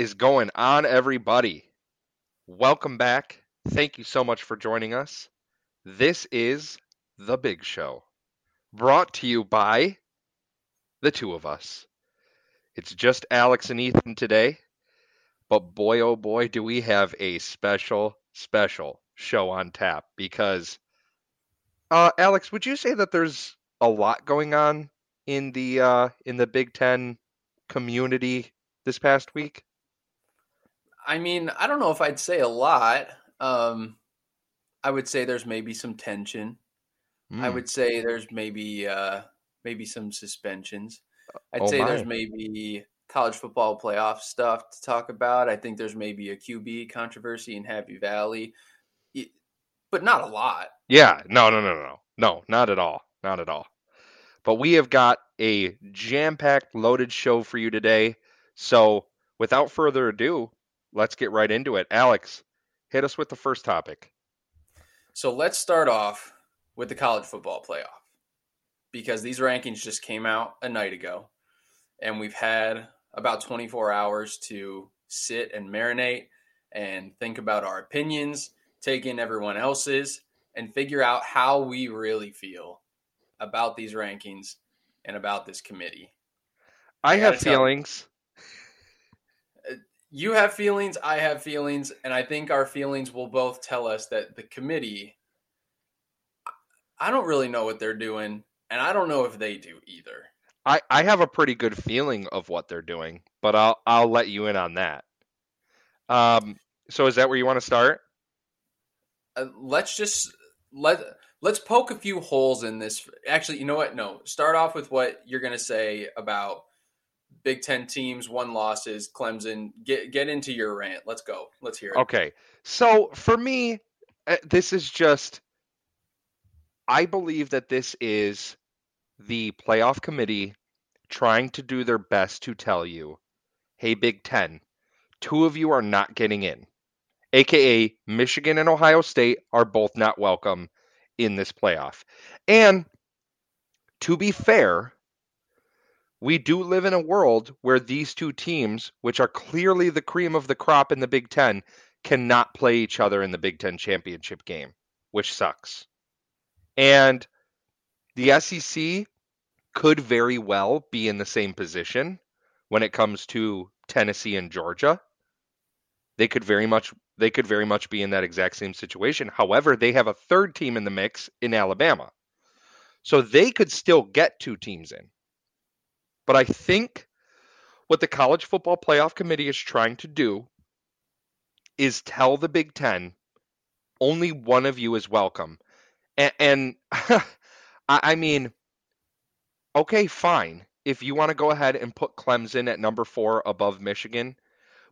is going on, everybody? Welcome back. Thank you so much for joining us. This is The Big Show, brought to you by the two of us. It's just Alex and Ethan today, but boy, oh boy, do we have a special, special show on tap because, uh, Alex, would you say that there's a lot going on in the uh, in the Big Ten community this past week? I mean, I don't know if I'd say a lot. Um, I would say there's maybe some tension. Mm. I hmm. would say there's maybe uh, maybe some suspensions. I'd oh say my. there's maybe college football playoff stuff to talk about. I think there's maybe a QB controversy in Happy Valley, but not a lot. Yeah, no, no, no, no, no, not at all, not at all. But we have got a jam-packed, loaded show for you today. So, without further ado, let's get right into it. Alex, hit us with the first topic. So let's start off with the college football playoff because these rankings just came out a night ago and we've had about 24 hours to sit and marinate and think about our opinions, take in everyone else's, and figure out how we really feel about these rankings and about this committee. I, I have feelings you have feelings, I have feelings, and I think our feelings will both tell us that the committee I don't really know what they're doing, and I don't know if they do either. I, I have a pretty good feeling of what they're doing, but I'll I'll let you in on that. Um, so is that where you want to start? Uh, let's just let let's poke a few holes in this. Actually, you know what? No, start off with what you're going to say about Big Ten teams, one losses, Clemson. Get get into your rant. Let's go. Let's hear it. Okay. So for me, uh, this is just. I believe that this is the playoff committee trying to do their best to tell you, hey, Big Ten, two of you are not getting in. AKA Michigan and Ohio State are both not welcome in this playoff. And to be fair, we do live in a world where these two teams, which are clearly the cream of the crop in the Big Ten, cannot play each other in the Big Ten championship game, which sucks. And the SEC could very well be in the same position when it comes to Tennessee and Georgia. They could very much they could very much be in that exact same situation. However, they have a third team in the mix in Alabama. So they could still get two teams in. But I think what the College Football Playoff Committee is trying to do is tell the Big Ten only one of you is welcome. And, and I mean, okay, fine. If you want to go ahead and put Clemson at number four above Michigan,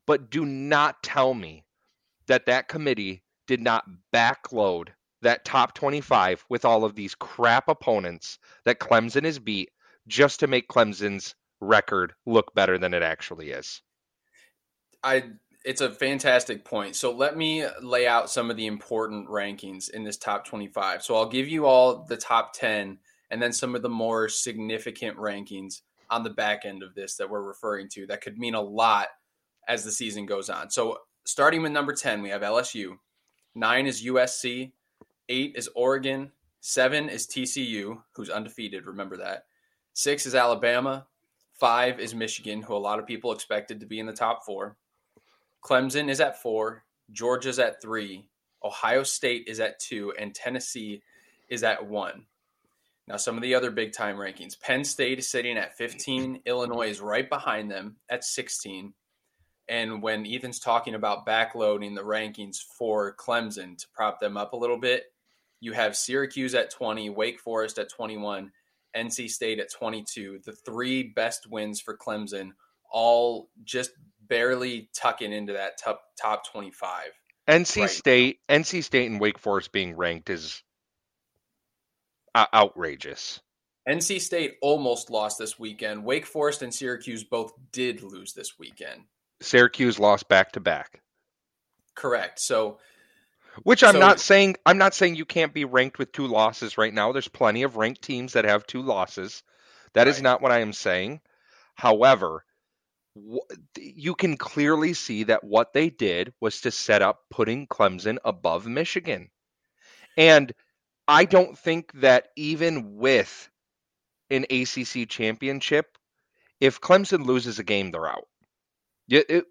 but do not tell me that that committee did not backload that top 25 with all of these crap opponents that Clemson has beat just to make Clemson's record look better than it actually is. I it's a fantastic point. So let me lay out some of the important rankings in this top 25. So I'll give you all the top 10 and then some of the more significant rankings on the back end of this that we're referring to that could mean a lot as the season goes on. So starting with number 10, we have LSU. 9 is USC, 8 is Oregon, 7 is TCU, who's undefeated, remember that. Six is Alabama. Five is Michigan, who a lot of people expected to be in the top four. Clemson is at four. Georgia's at three. Ohio State is at two. And Tennessee is at one. Now, some of the other big time rankings Penn State is sitting at 15. Illinois is right behind them at 16. And when Ethan's talking about backloading the rankings for Clemson to prop them up a little bit, you have Syracuse at 20, Wake Forest at 21, NC State at 22. The three best wins for Clemson, all just barely tucking into that top top 25. NC right State, now. NC State, and Wake Forest being ranked is uh, outrageous. NC State almost lost this weekend. Wake Forest and Syracuse both did lose this weekend. Syracuse lost back to back. Correct. So which I'm so, not saying I'm not saying you can't be ranked with two losses right now. There's plenty of ranked teams that have two losses. That right. is not what I am saying. However, you can clearly see that what they did was to set up putting Clemson above Michigan. And I don't think that even with an ACC championship, if Clemson loses a game, they're out.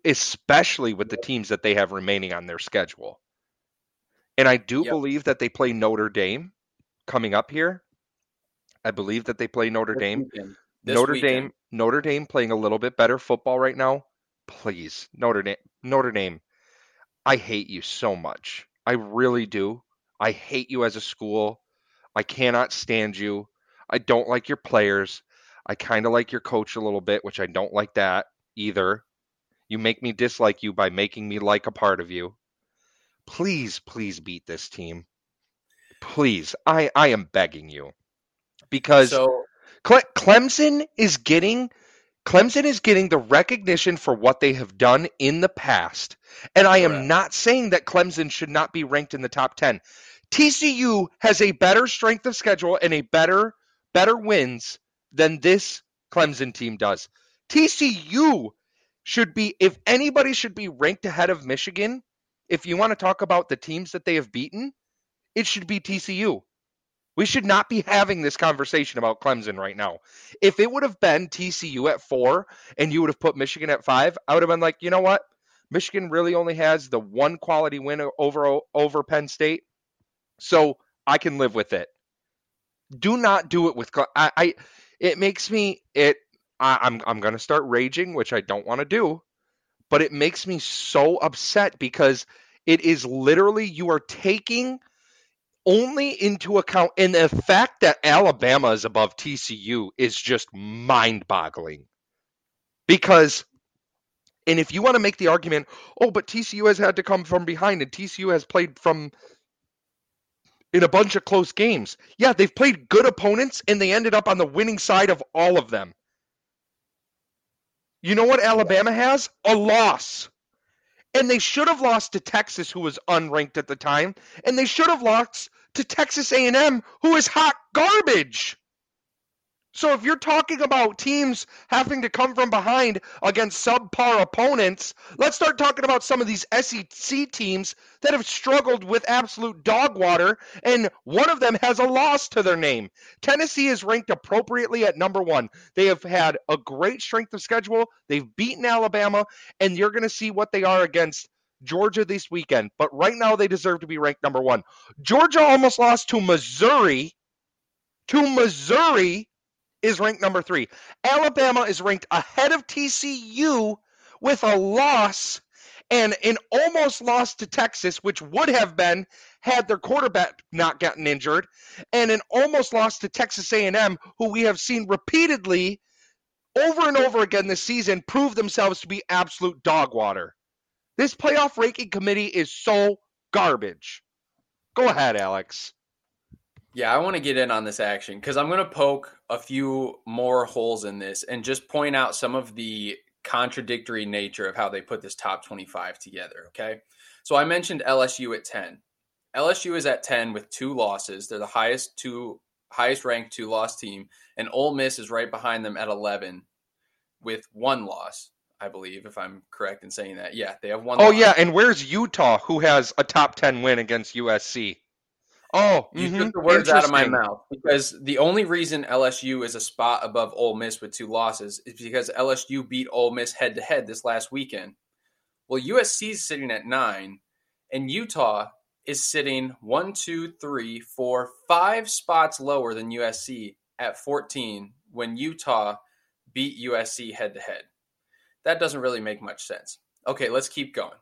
Especially with the teams that they have remaining on their schedule. And I do yep. believe that they play Notre Dame coming up here. I believe that they play Notre this Dame. Notre weekend. Dame, Notre Dame playing a little bit better football right now. Please, Notre Dame, Notre Dame. I hate you so much. I really do. I hate you as a school. I cannot stand you. I don't like your players. I kind of like your coach a little bit, which I don't like that either. You make me dislike you by making me like a part of you. Please, please beat this team. Please. I I am begging you. Because so, Cle- Clemson is getting Clemson is getting the recognition for what they have done in the past. And I am correct. not saying that Clemson should not be ranked in the top 10. TCU has a better strength of schedule and a better better wins than this Clemson team does. TCU should be if anybody should be ranked ahead of Michigan, if you want to talk about the teams that they have beaten, it should be TCU. We should not be having this conversation about Clemson right now. If it would have been TCU at four and you would have put Michigan at five, I would have been like, you know what? Michigan really only has the one quality win over over Penn State, so I can live with it. Do not do it with I. I it makes me it. I, I'm I'm gonna start raging, which I don't want to do, but it makes me so upset because it is literally you are taking only into account and the fact that Alabama is above TCU is just mind-boggling. Because and if you want to make the argument, oh, but TCU has had to come from behind and TCU has played from in a bunch of close games. Yeah, they've played good opponents and they ended up on the winning side of all of them. You know what Alabama has? A loss. And they should have lost to Texas, who was unranked at the time, and they should have lost to Texas A&M, who is hot garbage. So if you're talking about teams having to come from behind against subpar opponents, let's start talking about some of these SEC teams that have struggled with absolute dog water, and one of them has a loss to their name. Tennessee is ranked appropriately at number one. They have had a great strength of schedule. They've beaten Alabama, and you're going to see what they are against Georgia this weekend. But right now, they deserve to be ranked number one. Georgia almost lost to Missouri. To Missouri is ranked number three. Alabama is ranked ahead of TCU with a loss and an almost loss to Texas, which would have been had their quarterback not gotten injured, and an almost loss to Texas A&M, who we have seen repeatedly over and over again this season prove themselves to be absolute dog water. This playoff ranking committee is so garbage. Go ahead, Alex. Yeah, I want to get in on this action because I'm going to poke a few more holes in this and just point out some of the contradictory nature of how they put this top 25 together. Okay. So I mentioned LSU at 10. LSU is at 10 with two losses. They're the highest two highest ranked two loss team, and Ole Miss is right behind them at 11 with one loss. I believe, if I'm correct in saying that. Yeah, they have one. Oh loss. yeah, and where's Utah, who has a top ten win against USC? Oh, you mm-hmm. took the words out of my mouth because the only reason LSU is a spot above Ole Miss with two losses is because LSU beat Ole Miss head to head this last weekend. Well, USC is sitting at nine, and Utah is sitting one, two, three, four, five spots lower than USC at 14 when Utah beat USC head to head. That doesn't really make much sense. Okay, let's keep going.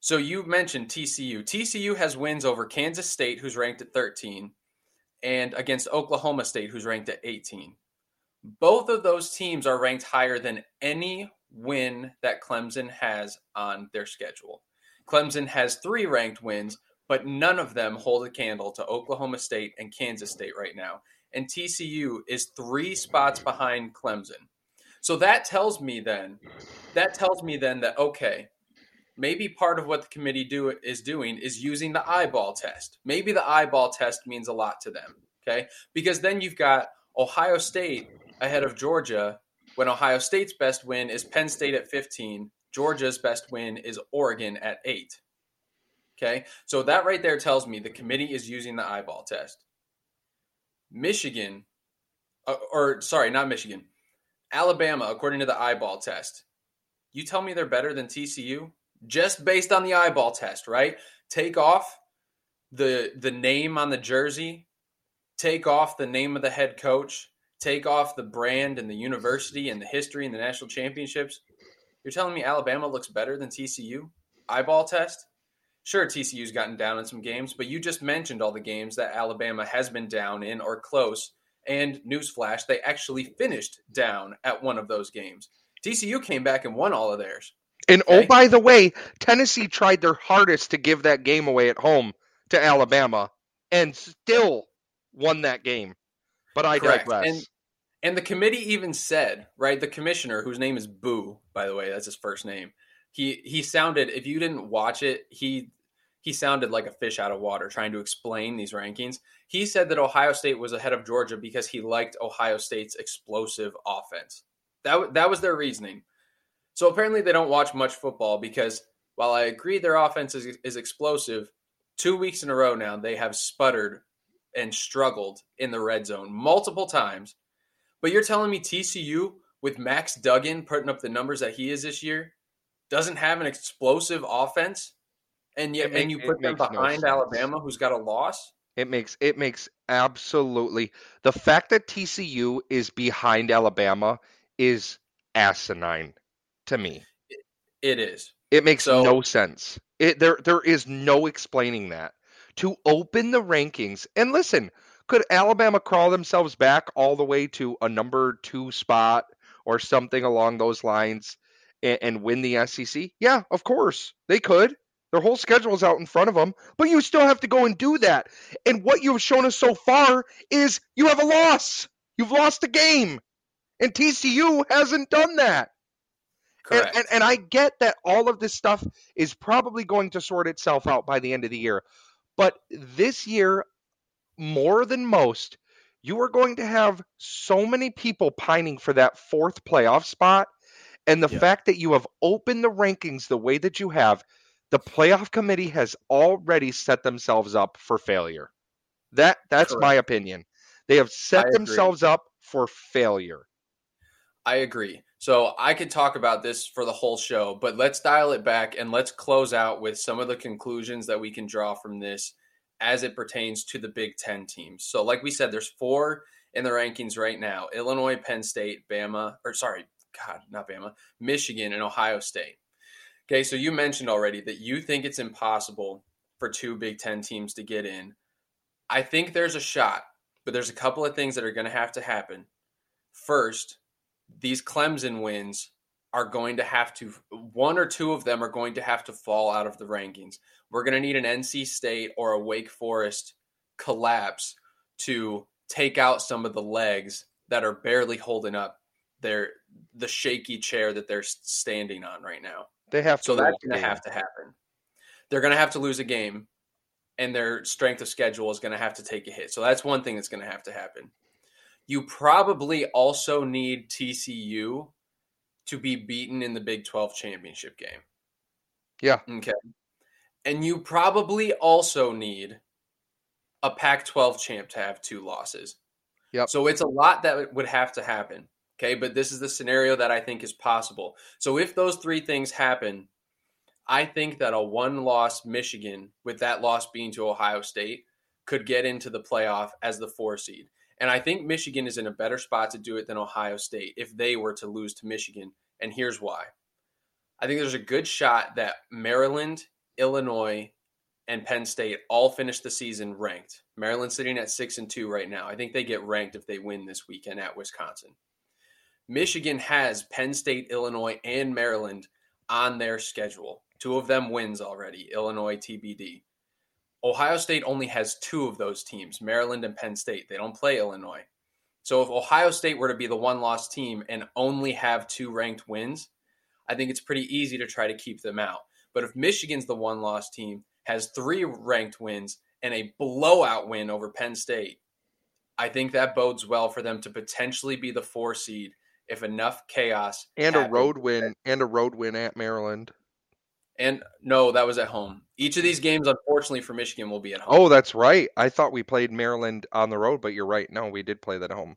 So you mentioned TCU. TCU has wins over Kansas State, who's ranked at 13, and against Oklahoma State, who's ranked at 18. Both of those teams are ranked higher than any win that Clemson has on their schedule. Clemson has three ranked wins, but none of them hold a candle to Oklahoma State and Kansas State right now. And TCU is three spots behind Clemson. So that tells me then, that tells me then that okay, maybe part of what the committee do is doing is using the eyeball test. Maybe the eyeball test means a lot to them. Okay, because then you've got Ohio State ahead of Georgia. when Ohio State's best win is Penn State at 15, Georgia's best win is Oregon at 8. Okay? So that right there tells me the committee is using the eyeball test. Michigan uh, or sorry, not Michigan. Alabama according to the eyeball test. You tell me they're better than TCU just based on the eyeball test, right? Take off the the name on the jersey, take off the name of the head coach, take off the brand and the university and the history and the national championships. You're telling me Alabama looks better than TCU? Eyeball test? Sure, TCU's gotten down in some games, but you just mentioned all the games that Alabama has been down in or close. And newsflash, they actually finished down at one of those games. TCU came back and won all of theirs. And oh, okay? oh, by the way, Tennessee tried their hardest to give that game away at home to Alabama and still won that game. But I Correct. digress. And, and the committee even said, right, the commissioner, whose name is Boo, by the way, that's his first name. He he sounded if you didn't watch it, he he sounded like a fish out of water trying to explain these rankings. He said that Ohio State was ahead of Georgia because he liked Ohio State's explosive offense. That that was their reasoning. So apparently they don't watch much football because while I agree their offense is, is explosive, two weeks in a row now they have sputtered and struggled in the red zone multiple times. But you're telling me TCU with Max Duggan putting up the numbers that he is this year doesn't have an explosive offense, and yet and you put them behind no Alabama, who's got a loss. It makes it makes absolutely the fact that TCU is behind Alabama is asinine to me. It is. It makes so, no sense. It there there is no explaining that. To open the rankings and listen, could Alabama crawl themselves back all the way to a number two spot or something along those lines and, and win the SEC? Yeah, of course they could. Their whole schedule is out in front of them, but you still have to go and do that. And what you've shown us so far is you have a loss. You've lost a game. And TCU hasn't done that. And, and, and, I get that all of this stuff is probably going to sort itself out by the end of the year. But this year, more than most, you are going to have so many people pining for that fourth playoff spot. And the yeah. fact that you have opened the rankings the way that you have – the playoff committee has already set themselves up for failure. That that's Correct. my opinion. They have set themselves up for failure. I agree. So I could talk about this for the whole show, but let's dial it back and let's close out with some of the conclusions that we can draw from this as it pertains to the Big Ten teams. So, like we said, there's four in the rankings right now: Illinois, Penn State, Bama, or sorry, God, not Bama, Michigan, and Ohio State. Okay, so you mentioned already that you think it's impossible for two Big Ten teams to get in. I think there's a shot, but there's a couple of things that are going to have to happen. First, these Clemson wins are going to have to, one or two of them are going to have to fall out of the rankings. We're going to need an NC State or a Wake Forest collapse to take out some of the legs that are barely holding up their the shaky chair that they're standing on right now. They have to. So that's going to have to happen. They're going to have to lose a game, and their strength of schedule is going to have to take a hit. So that's one thing that's going to have to happen. You probably also need TCU to be beaten in the Big 12 championship game. Yeah. Okay. And you probably also need a Pac 12 champ to have two losses. Yep. So it's a lot that would have to happen. Okay, but this is the scenario that I think is possible. So if those three things happen, I think that a one loss Michigan, with that loss being to Ohio State, could get into the playoff as the four seed. And I think Michigan is in a better spot to do it than Ohio State if they were to lose to Michigan. And here's why I think there's a good shot that Maryland, Illinois, and Penn State all finish the season ranked. Maryland sitting at six and two right now. I think they get ranked if they win this weekend at Wisconsin. Michigan has Penn State, Illinois, and Maryland on their schedule. Two of them wins already, Illinois TBD. Ohio State only has two of those teams, Maryland and Penn State. They don't play Illinois. So if Ohio State were to be the one loss team and only have two ranked wins, I think it's pretty easy to try to keep them out. But if Michigan's the one loss team, has three ranked wins, and a blowout win over Penn State, I think that bodes well for them to potentially be the four seed if enough chaos and a road win and a road win at Maryland. And no, that was at home. Each of these games, unfortunately for Michigan, will be at home. Oh, that's right. I thought we played Maryland on the road, but you're right. No, we did play that at home.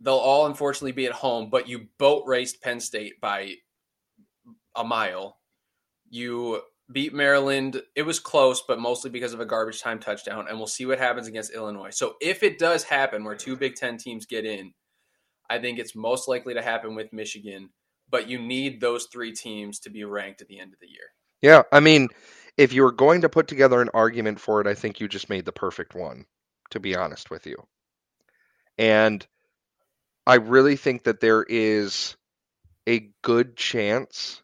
They'll all unfortunately be at home, but you boat raced Penn State by a mile. You beat Maryland. It was close, but mostly because of a garbage time touchdown. And we'll see what happens against Illinois. So if it does happen where two Big Ten teams get in, I think it's most likely to happen with Michigan. But you need those three teams to be ranked at the end of the year. Yeah, I mean, if you were going to put together an argument for it, I think you just made the perfect one, to be honest with you. And I really think that there is a good chance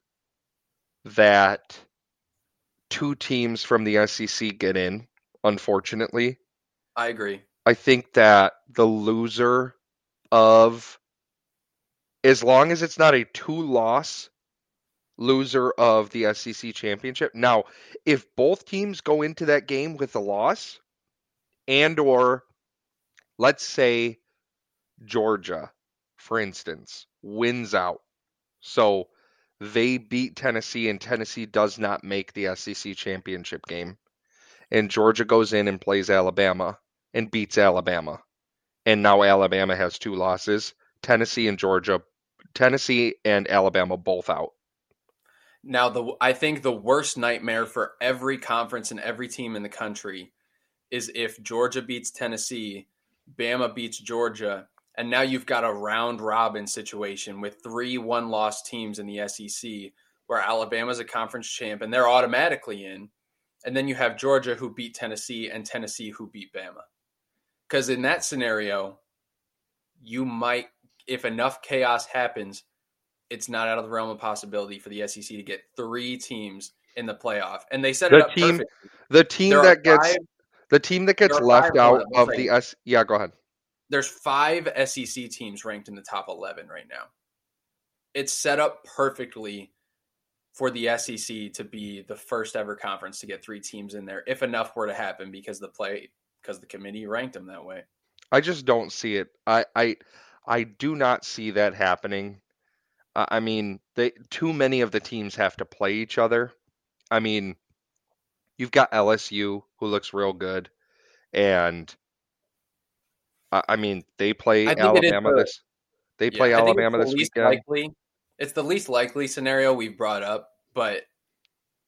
that two teams from the SEC get in, unfortunately. I agree. I think that the loser of, as long as it's not a two loss loser of the SEC championship. Now, if both teams go into that game with a loss, and or let's say Georgia, for instance, wins out, so they beat Tennessee and Tennessee does not make the SEC championship game, and Georgia goes in and plays Alabama and beats Alabama, and now Alabama has two losses. Tennessee and Georgia, Tennessee and Alabama both out. Now, the I think the worst nightmare for every conference and every team in the country is if Georgia beats Tennessee, Bama beats Georgia, and now you've got a round robin situation with three one loss teams in the SEC where Alabama's a conference champ and they're automatically in. And then you have Georgia who beat Tennessee and Tennessee who beat Bama. Because in that scenario, you might, if enough chaos happens, it's not out of the realm of possibility for the SEC to get three teams in the playoff. And they set The it up team- perfect. The team There that gets five- the team that gets left out of the. S. Yeah, go ahead. there's five SEC teams ranked in the top 11 right now. It's set up perfectly for the SEC to be the first ever conference to get three teams in there, if enough were to happen, because the play because the committee ranked them that way. I just don't see it. I I I do not see that happening. I I mean, they too many of the teams have to play each other. I mean, you've got LSU who looks real good, and I, I mean they play I think it is Alabama the- this. They play Yeah, I it's Alabama this least weekend. Likely, it's the least likely scenario we've brought up, but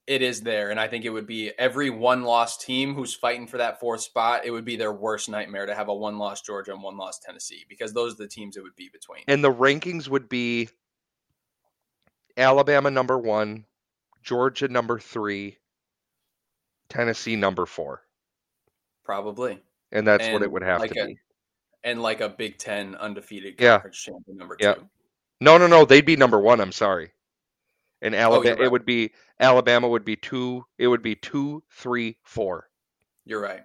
it is there, and I think it would be every one-loss team who's fighting for that fourth spot. It would be their worst nightmare to have a one-loss Georgia and one-loss Tennessee because those are the teams it would be between. And the rankings would be Alabama number one, Georgia number three, Tennessee number four. Probably. And that's what it would have like to a- be. and like a Big Ten undefeated Yeah. conference champion number Yeah. two. No, no, no. They'd be number one. I'm sorry. And Oh, Alabama, you're right. it would be Alabama would be two. It would be two, three, four. You're right.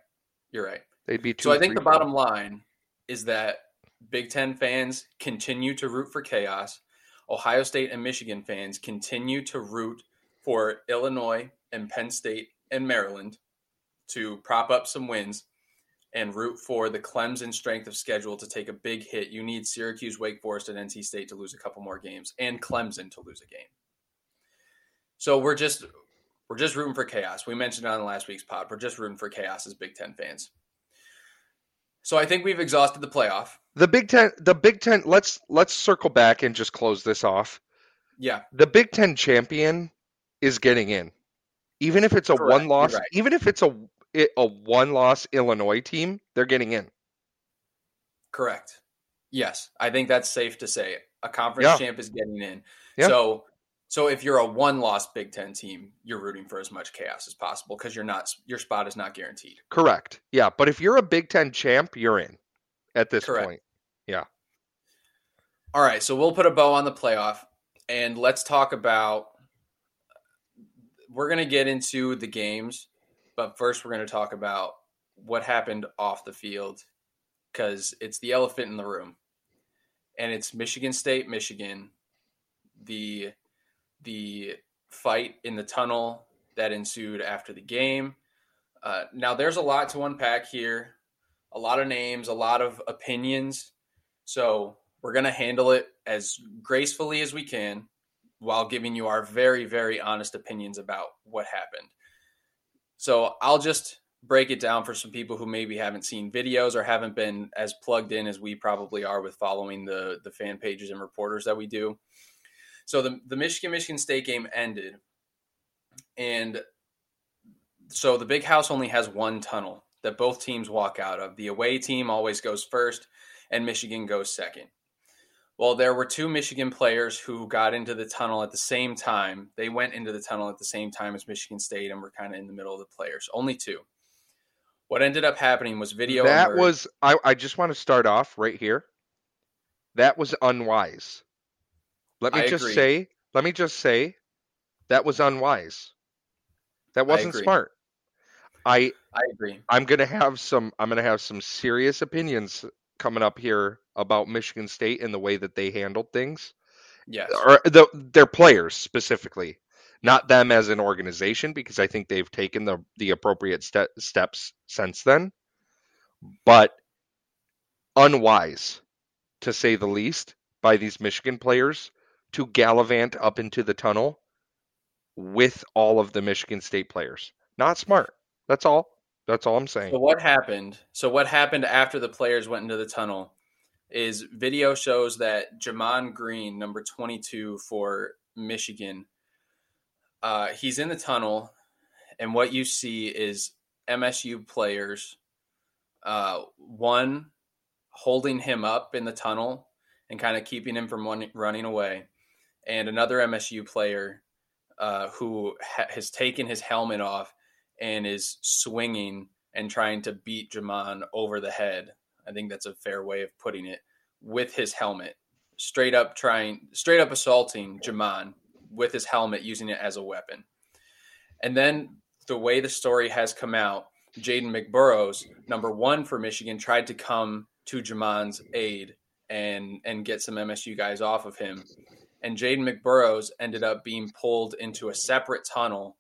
You're right. They'd be two. So I think three, the four. bottom line is that Big Ten fans continue to root for chaos. Ohio State and Michigan fans continue to root for Illinois and Penn State and Maryland to prop up some wins and root for the Clemson strength of schedule to take a big hit. You need Syracuse, Wake Forest, and NC State to lose a couple more games and Clemson to lose a game. So we're just we're just rooting for chaos. We mentioned it on last week's pod. We're just rooting for chaos as Big Ten fans. So I think we've exhausted the playoff. The Big Ten. The Big Ten. Let's let's circle back and just close this off. Yeah, The Big Ten champion is getting in, even if it's a Correct, one loss. right. Even if it's a a one loss Illinois team, they're getting in. correct. Yes, I think that's safe to say. A conference Yeah. champ is getting in. Yeah. So so if you're a one-loss Big Ten team, you're rooting for as much chaos as possible because you're not your spot is not guaranteed. Correct. Yeah, but if you're a Big Ten champ, you're in at this Correct. point. Yeah. All right, so we'll put a bow on the playoff and let's talk about we're going to get into the games, but first we're going to talk about what happened off the field cuz it's the elephant in the room. And it's Michigan State, Michigan. The the fight in the tunnel that ensued after the game. Uh, now there's a lot to unpack here. A lot of names, a lot of opinions. So We're going to handle it as gracefully as we can while giving you our very, very honest opinions about what happened. So I'll just break it down for some people who maybe haven't seen videos or haven't been as plugged in as we probably are with following the the fan pages and reporters that we do. So the the Michigan Michigan State game ended, and so the big house only has one tunnel that both teams walk out of. The away team always goes first, and Michigan goes second. Well, there were two Michigan players who got into the tunnel at the same time. They went into the tunnel at the same time as Michigan State and were kind of in the middle of the players. Only two. What ended up happening was video. That emerged. was I, I just want to start off right here. That was unwise. Let me I just agree. say, let me just say that was unwise. That wasn't agree. smart. I I agree. I'm gonna have some I'm gonna have some serious opinions coming up here about Michigan State and the way that they handled things. Yes. Or the their players specifically. Not them as an organization, because I think they've taken the the appropriate ste- steps since then. But unwise, to say the least, by these Michigan players to gallivant up into the tunnel with all of the Michigan State players. Not smart. That's all. That's all I'm saying. So what happened? So what happened after the players went into the tunnel is video shows that Gemon Green, number 22 for Michigan, uh, he's in the tunnel, and what you see is MSU players, uh, one holding him up in the tunnel and kind of keeping him from running, running away, and another MSU player uh, who ha- has taken his helmet off and is swinging and trying to beat Gemon over the head. I think that's a fair way of putting it. With his helmet, straight up trying, straight up assaulting Gemon with his helmet, using it as a weapon. And then the way the story has come out, Ja'Den McBurrows, number one for Michigan, tried to come to Gemon's aid and and get some MSU guys off of him. And Ja'Den McBurrows ended up being pulled into a separate tunnel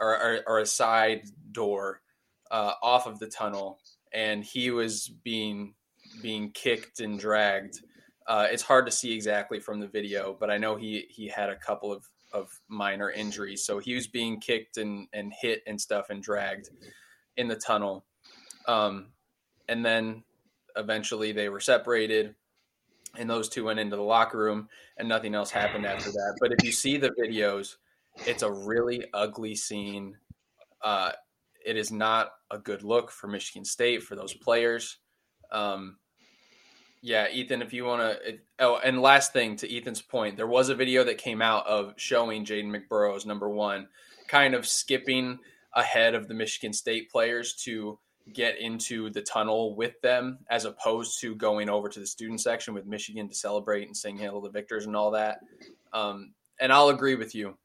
or, or, or a side door uh, off of the tunnel, and he was being being kicked and dragged. Uh, it's hard to see exactly from the video, but I know he he had a couple of, of minor injuries, so he was being kicked and, and hit and stuff and dragged in the tunnel. Um, and then eventually they were separated, and those two went into the locker room, and nothing else happened after that. But if you see the videos, it's a really ugly scene. Uh, it is not a good look for Michigan State for those players. Um, yeah, Ethan, if you want to. Oh, and last thing to Ethan's point, there was a video that came out of showing Ja'Den McBurrows, number one, kind of skipping ahead of the Michigan State players to get into the tunnel with them, as opposed to going over to the student section with Michigan to celebrate and sing Hail to the Victors and all that. Um, and I'll agree with you.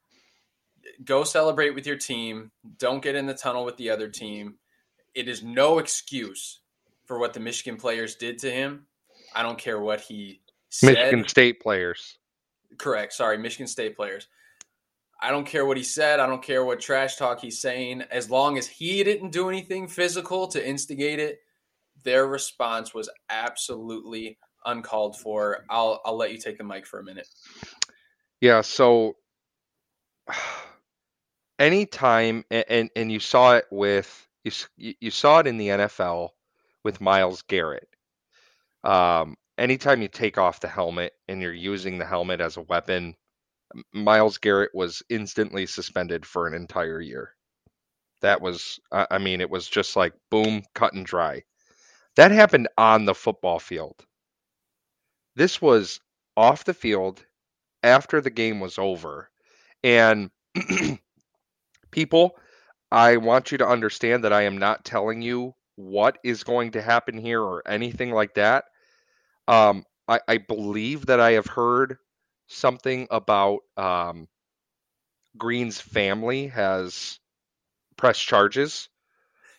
Go celebrate with your team. Don't get in the tunnel with the other team. It is no excuse for what the Michigan players did to him. I don't care what he said. Michigan State players. Correct. Sorry, Michigan State players. I don't care what he said. I don't care what trash talk he's saying. As long as he didn't do anything physical to instigate it, their response was absolutely uncalled for. I'll I'll let you take the mic for a minute. Yeah, so anytime and, and you saw it with you you saw it in the NFL with Myles Garrett. Um, anytime you take off the helmet and you're using the helmet as a weapon, Myles Garrett was instantly suspended for an entire year. That was, I mean, it was just like boom, cut and dry. That happened on the football field. This was off the field after the game was over. And people, I want you to understand that I am not telling you what is going to happen here or anything like that. Um, I, I believe that I have heard something about um, Green's family has pressed charges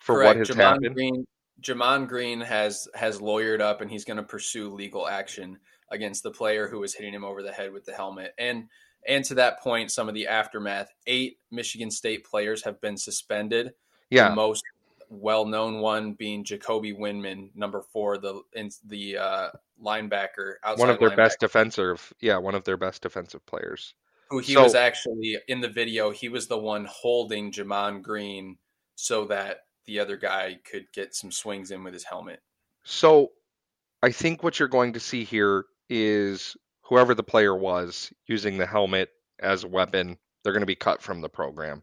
for what has Gemon happened. Green, Gemon Green has has lawyered up and he's going to pursue legal action against the player who was hitting him over the head with the helmet. And and to that point, some of the aftermath: eight Michigan State players have been suspended. Yeah, The most well-known one being Jacoby Windmon, number four, the in the uh, linebacker, one of their best defensive, yeah, one of their best defensive players. Who he so, was actually in the video. He was the one holding Gemon Green so that the other guy could get some swings in with his helmet. So, I think what you're going to see here is whoever the player was using the helmet as a weapon, they're going to be cut from the program.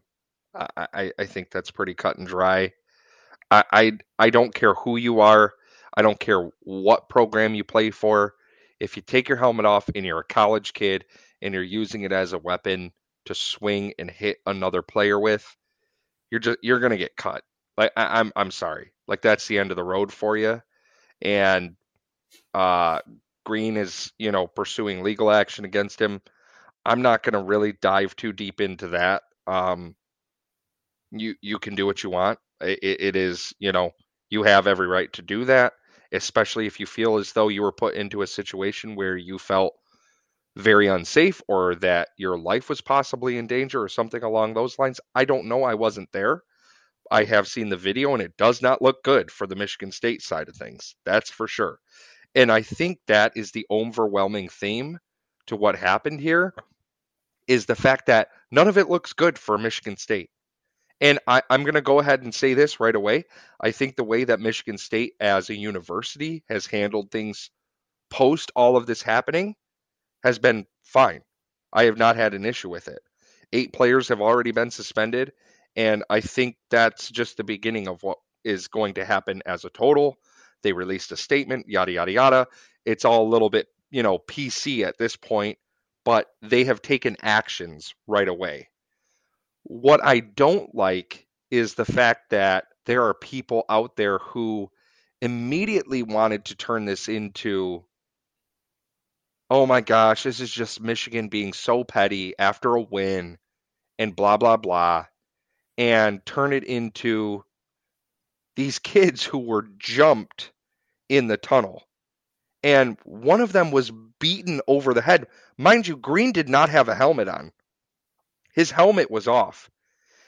I, I, I think that's pretty cut and dry. I, I I don't care who you are. I don't care what program you play for. If you take your helmet off and you're a college kid and you're using it as a weapon to swing and hit another player with, you're just you're gonna get cut. Like I, am I'm, I'm sorry. Like that's the end of the road for you. And uh, Green is you know pursuing legal action against him. I'm not gonna really dive too deep into that. Um, you you can do what you want. It, it is you know you have every right to do that, especially if you feel as though you were put into a situation where you felt very unsafe or that your life was possibly in danger or something along those lines. I don't know. I wasn't there. I have seen the video and it does not look good for the Michigan State side of things. That's for sure. And I think that is the overwhelming theme to what happened here is the fact that none of it looks good for Michigan State. And I, am going to go ahead and say this right away. I think the way that Michigan State as a university has handled things post all of this happening has been fine. I have not had an issue with it. Eight players have already been suspended, and I think that's just the beginning of what is going to happen as a total. They released a statement, yada, yada, yada. It's all a little bit, you know, PC at this point, but they have taken actions right away. What I don't like is the fact that there are people out there who immediately wanted to turn this into oh my gosh, this is just Michigan being so petty after a win and blah, blah, blah, and turn it into these kids who were jumped in the tunnel. And one of them was beaten over the head. Mind you, Green did not have a helmet on. His helmet was off.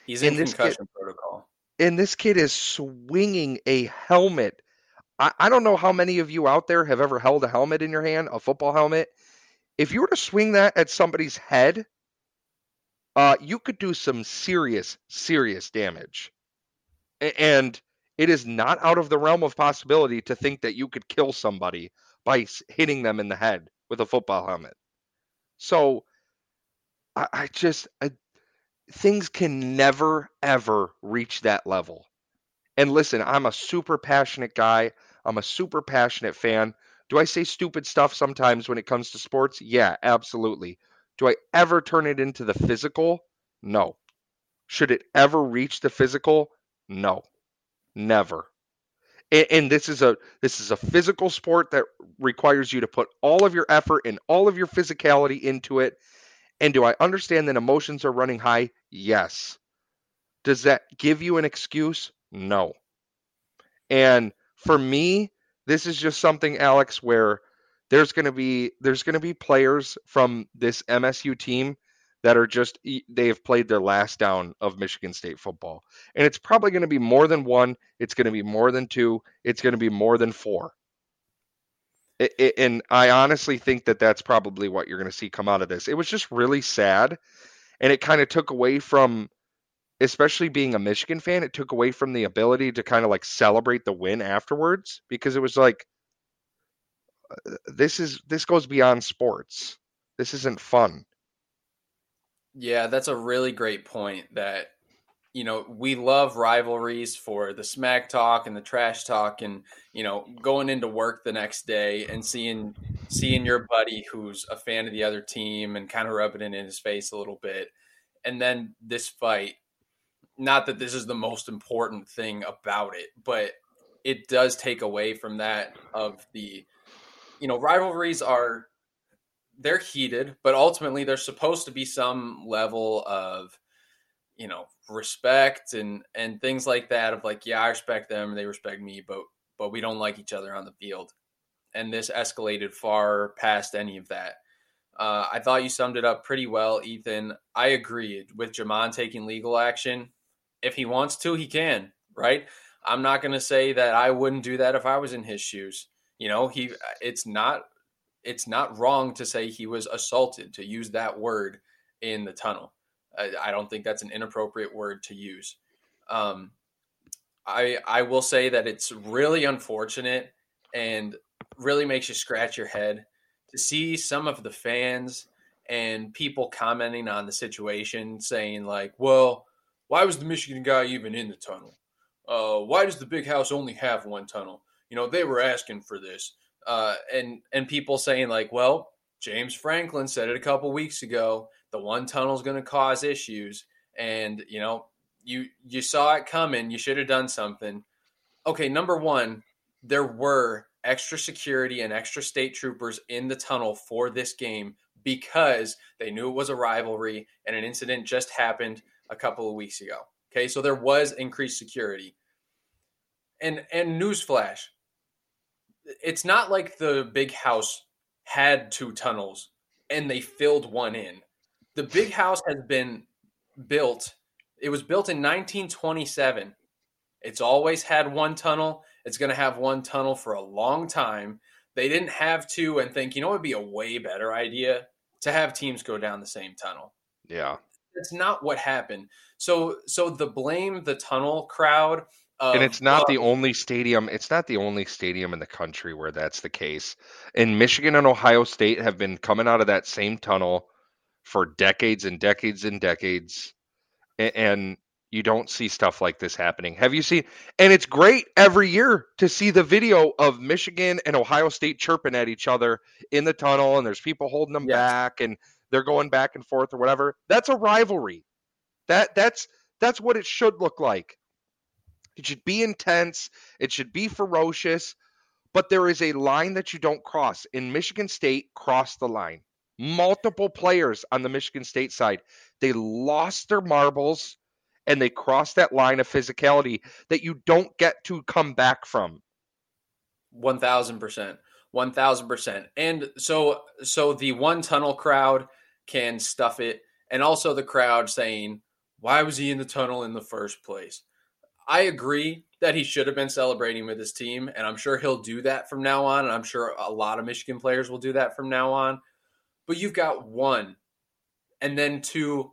He's in and concussion kid, protocol. And this kid is swinging a helmet. I, I don't know how many of you out there have ever held a helmet in your hand, a football helmet. If you were to swing that at somebody's head, uh, you could do some serious, serious damage. And it is not out of the realm of possibility to think that you could kill somebody by hitting them in the head with a football helmet. So I, I just I, things can never ever reach that level. And listen, I'm a super passionate guy. I'm a super passionate fan. Do I say stupid stuff sometimes when it comes to sports? Yeah, absolutely. Do I ever turn it into the physical? No. Should it ever reach the physical? No. Never. And, and, this is a this is a physical sport that requires you to put all of your effort and all of your physicality into it and do I understand that emotions are running high? Yes. Does that give you an excuse? No. And for me, this is just something, Alex, where there's going to be there's going to be players from this MSU team that are just they have played their last down of Michigan State football. And it's probably going to be more than one, it's going to be more than two, it's going to be more than four. It, it, and I honestly think that that's probably what you're going to see come out of this. It was just really sad, and it kind of took away from, especially being a Michigan fan, it took away from the ability to kind of like celebrate the win afterwards because it was like, uh, this is this goes beyond sports. This isn't fun. Yeah, that's a really great point. That you know, we love rivalries for the smack talk and the trash talk and, you know, going into work the next day and seeing seeing your buddy who's a fan of the other team and kind of rubbing it in his face a little bit. And then this fight, not that this is the most important thing about it, but it does take away from that of the you know, rivalries are they're heated, but ultimately there's supposed to be some level of you know respect and and things like that of like yeah i respect them they respect me but but we don't like each other on the field. And this escalated far past any of that. Uh, i thought you summed it up pretty well ethan. I agree with Gemon taking legal action. If he wants to he can right? I'm not going to say that I wouldn't do that if I was in his shoes. You know, he it's not it's not wrong to say he was assaulted to use that word in the tunnel. I, I don't think that's an inappropriate word to use. Um, I I will say that it's really unfortunate and really makes you scratch your head to see some of the fans and people commenting on the situation saying like, "Well, why was the Michigan guy even in the tunnel? Uh, why does the big house only have one tunnel? You know, they were asking for this." Uh, and and people saying like, "Well, James Franklin said it a couple weeks ago. The one tunnel is going to cause issues, and you know, you you saw it coming. You should have done something." Okay, number one, there were extra security and extra state troopers in the tunnel for this game because they knew it was a rivalry and an incident just happened a couple of weeks ago. Okay, so there was increased security. And and newsflash, it's not like the big house had two tunnels and they filled one in. The big house has been built. It was built in 1927. It's always had one tunnel. It's going to have one tunnel for a long time. They didn't have to and think, you know, it would be a way better idea to have teams go down the same tunnel. Yeah. That's not what happened. So so the blame the tunnel crowd and it's not the only stadium it's not the only stadium in the country where that's the case and michigan and ohio state have been coming out of that same tunnel for decades and decades and decades and you don't see stuff like this happening have you seen and it's great every year to see the video of michigan and ohio state chirping at each other in the tunnel and there's people holding them yes. back and they're going back and forth or whatever that's a rivalry that that's that's what it should look like it should be intense, it should be ferocious, but there is a line that you don't cross. In Michigan State, cross the line. Multiple players on the Michigan State side, they lost their marbles and they crossed that line of physicality that you don't get to come back from. 1000%. 1000%. And so so the one tunnel crowd can stuff it and also the crowd saying, "Why was he in the tunnel in the first place?" I agree that he should have been celebrating with his team, and I'm sure he'll do that from now on. And I'm sure a lot of Michigan players will do that from now on. But you've got one, and then two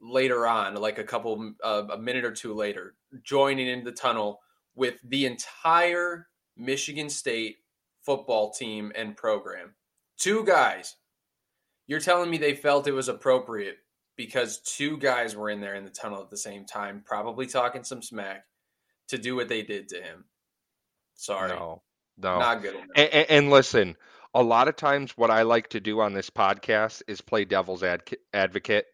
later on, like a couple, uh, a minute or two later, joining in the tunnel with the entire Michigan State football team and program. Two guys. You're telling me they felt it was appropriate because two guys were in there in the tunnel at the same time, probably talking some smack to do what they did to him. Sorry. No, no. Not good enough. And, and, and listen, a lot of times what I like to do on this podcast is play devil's ad- advocate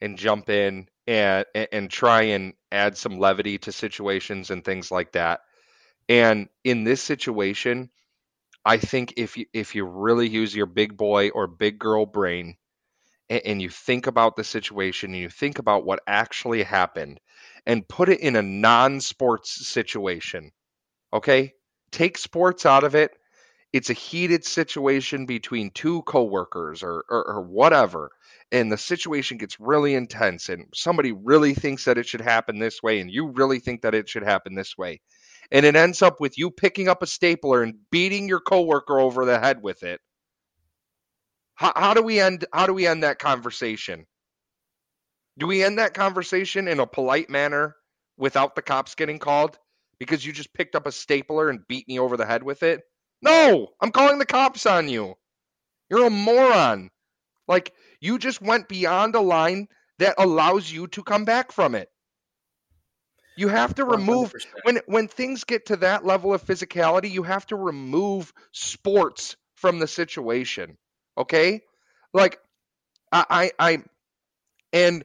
and jump in and, and try and add some levity to situations and things like that. And in this situation, I think if you if you really use your big boy or big girl brain and, and you think about the situation and you think about what actually happened and put it in a non sports situation. Okay? Take sports out of it. It's a heated situation between two coworkers or, or, or whatever. And the situation gets really intense, and somebody really thinks that it should happen this way, and you really think that it should happen this way. And it ends up with you picking up a stapler and beating your coworker over the head with it. How, how do we end how do we end that conversation? Do we end that conversation in a polite manner without the cops getting called because you just picked up a stapler and beat me over the head with it? No, I'm calling the cops on you. You're a moron. Like, you just went beyond a line that allows you to come back from it. You have to remove 100%. when when things get to that level of physicality, you have to remove sports from the situation. Okay? Like I I, I and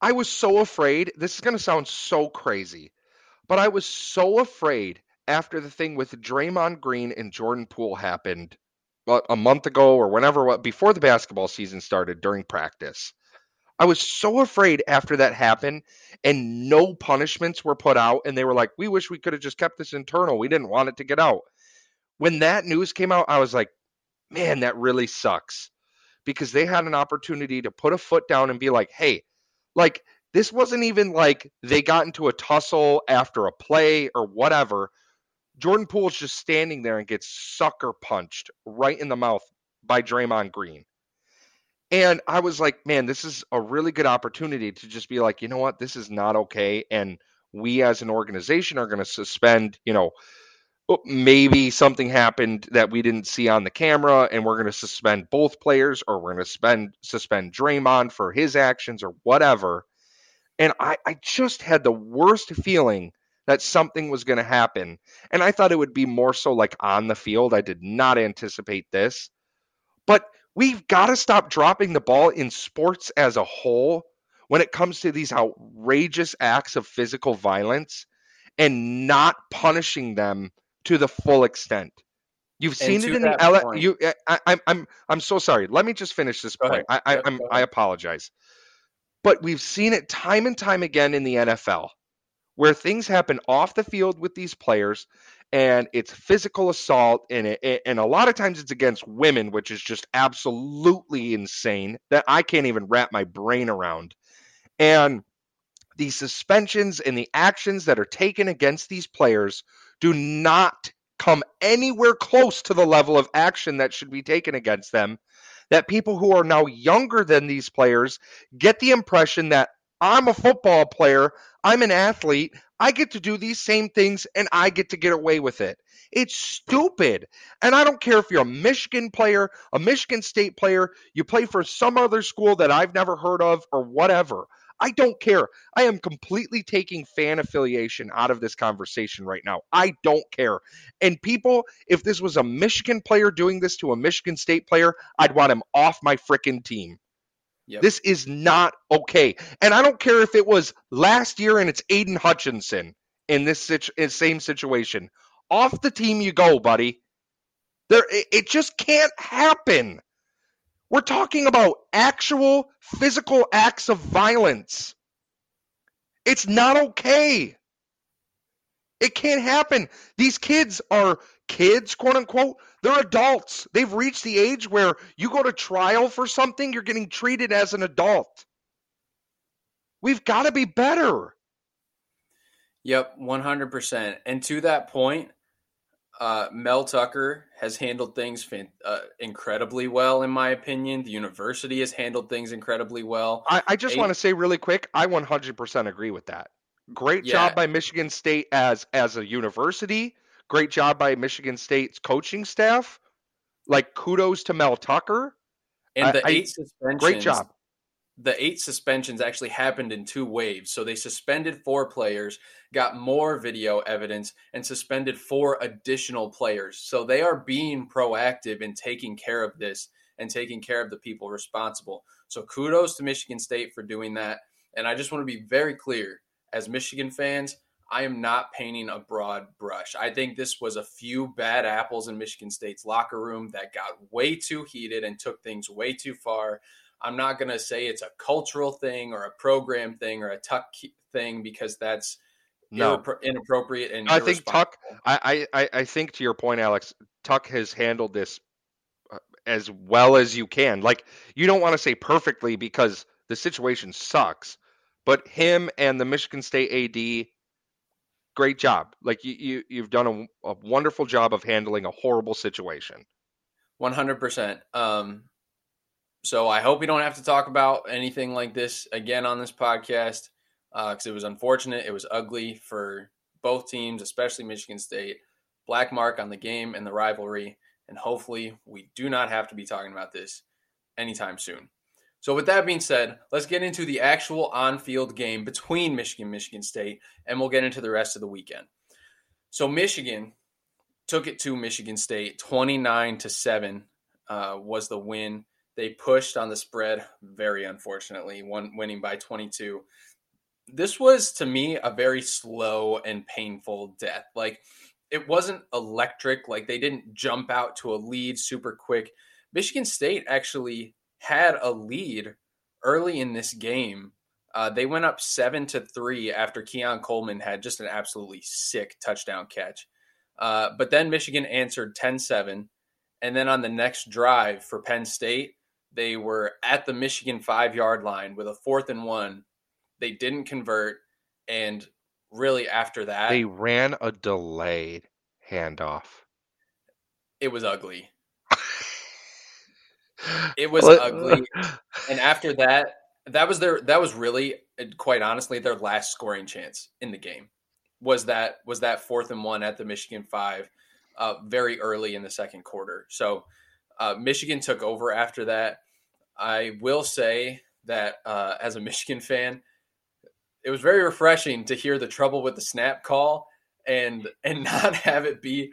I was so afraid. This is going to sound so crazy, but I was so afraid after the thing with Draymond Green and Jordan Poole happened uh, a month ago or whenever what before the basketball season started during practice. I was so afraid after that happened and no punishments were put out and they were like, "We wish we could have just kept this internal. We didn't want it to get out." When that news came out, I was like, "Man, that really sucks." Because they had an opportunity to put a foot down and be like, "Hey, like This wasn't even like they got into a tussle after a play or whatever. Jordan Poole's just standing there and gets sucker punched right in the mouth by Draymond Green. And I was like, man, this is a really good opportunity to just be like, you know what, this is not okay. And we as an organization are going to suspend, you know, maybe something happened that we didn't see on the camera, and we're going to suspend both players, or we're going to suspend suspend Draymond for his actions or whatever. And I, I just had the worst feeling that something was going to happen. And I thought it would be more so like on the field. I did not anticipate this. But we've got to stop dropping the ball in sports as a whole when it comes to these outrageous acts of physical violence and not punishing them to the full extent. You've seen it in the L- you eh, I, am I'm I'm so sorry. Let me just finish this Go point. Ahead. I, I, I'm, I apologize. But we've seen it time and time again in the NFL where things happen off the field with these players and it's physical assault and it, and a lot of times it's against women which is just absolutely insane that I can't even wrap my brain around. And the suspensions and the actions that are taken against these players do not come anywhere close to the level of action that should be taken against them. That people who are now younger than these players get the impression that I'm a football player, I'm an athlete, I get to do these same things and I get to get away with it. It's stupid. And I don't care if you're a Michigan player, a Michigan State player, you play for some other school that I've never heard of, or whatever. I don't care. I am completely taking fan affiliation out of this conversation right now. I don't care. And people, if this was a Michigan player doing this to a Michigan State player, I'd want him off my freaking team. Yep. This is not okay. And I don't care if it was last year and it's Aidan Hutchinson in this situ- same situation. Off the team you go, buddy. There, it, it just can't happen. We're talking about actual physical acts of violence. It's not okay. It can't happen. These kids are kids, quote unquote. They're adults. They've reached the age where you go to trial for something, you're getting treated as an adult. We've got to be better. Yep, 100%. And to that point, uh, Mel Tucker has handled things fan- uh, incredibly well, in my opinion. The university has handled things incredibly well. I, I just want to say really quick, I 100% agree with that. Great yeah. job by Michigan State as as a university. Great job by Michigan State's coaching staff. Like kudos to Mel Tucker. And the I, eight suspensions. Great job the eight suspensions actually happened in two waves. So they suspended four players, got more video evidence, and suspended four additional players. So they are being proactive in taking care of this and taking care of the people responsible. So kudos to Michigan State for doing that. And I just want to be very clear as Michigan fans, I am not painting a broad brush. I think this was a few bad apples in Michigan State's locker room that got way too heated and took things way too far. I'm not going to say it's a cultural thing or a program thing or a tuck thing because that's no. inappropriate and I think Tuck. I, I I think to your point, Alex, Tuck has handled this uh, as well as you can. Like you don't want to say perfectly because the situation sucks, but him and the Michigan State AD, great job. Like you, you you've done a, a wonderful job of handling a horrible situation. One hundred percent. Um, so I hope we don't have to talk about anything like this again on this podcast because uh, it was unfortunate. It was ugly for both teams, especially Michigan State. Black mark on the game and the rivalry. And hopefully, we do not have to be talking about this anytime soon. So, with that being said, let's get into the actual on field game between Michigan and Michigan State, and we'll get into the rest of the weekend. So, Michigan took it to Michigan State 29 to 7 uh, was the win they pushed on the spread, very unfortunately, one winning by 22. This was to me a very slow and painful death. Like it wasn't electric, like they didn't jump out to a lead super quick. Michigan State actually had a lead early in this game. Uh, they went up seven to three after Keon Coleman had just an absolutely sick touchdown catch. Uh, but then Michigan answered 10 7. And then on the next drive for Penn State, they were at the Michigan five yard line with a fourth and one. They didn't convert, and really after that, They ran a delayed handoff. it was ugly. It was ugly. And after that, that was their that was really quite honestly their last scoring chance in the game. Was that was that fourth and one at the Michigan five, uh, very early in the second quarter. So uh, Michigan took over after that. I will say that uh, as a Michigan fan, it was very refreshing to hear the trouble with the snap call and and not have it be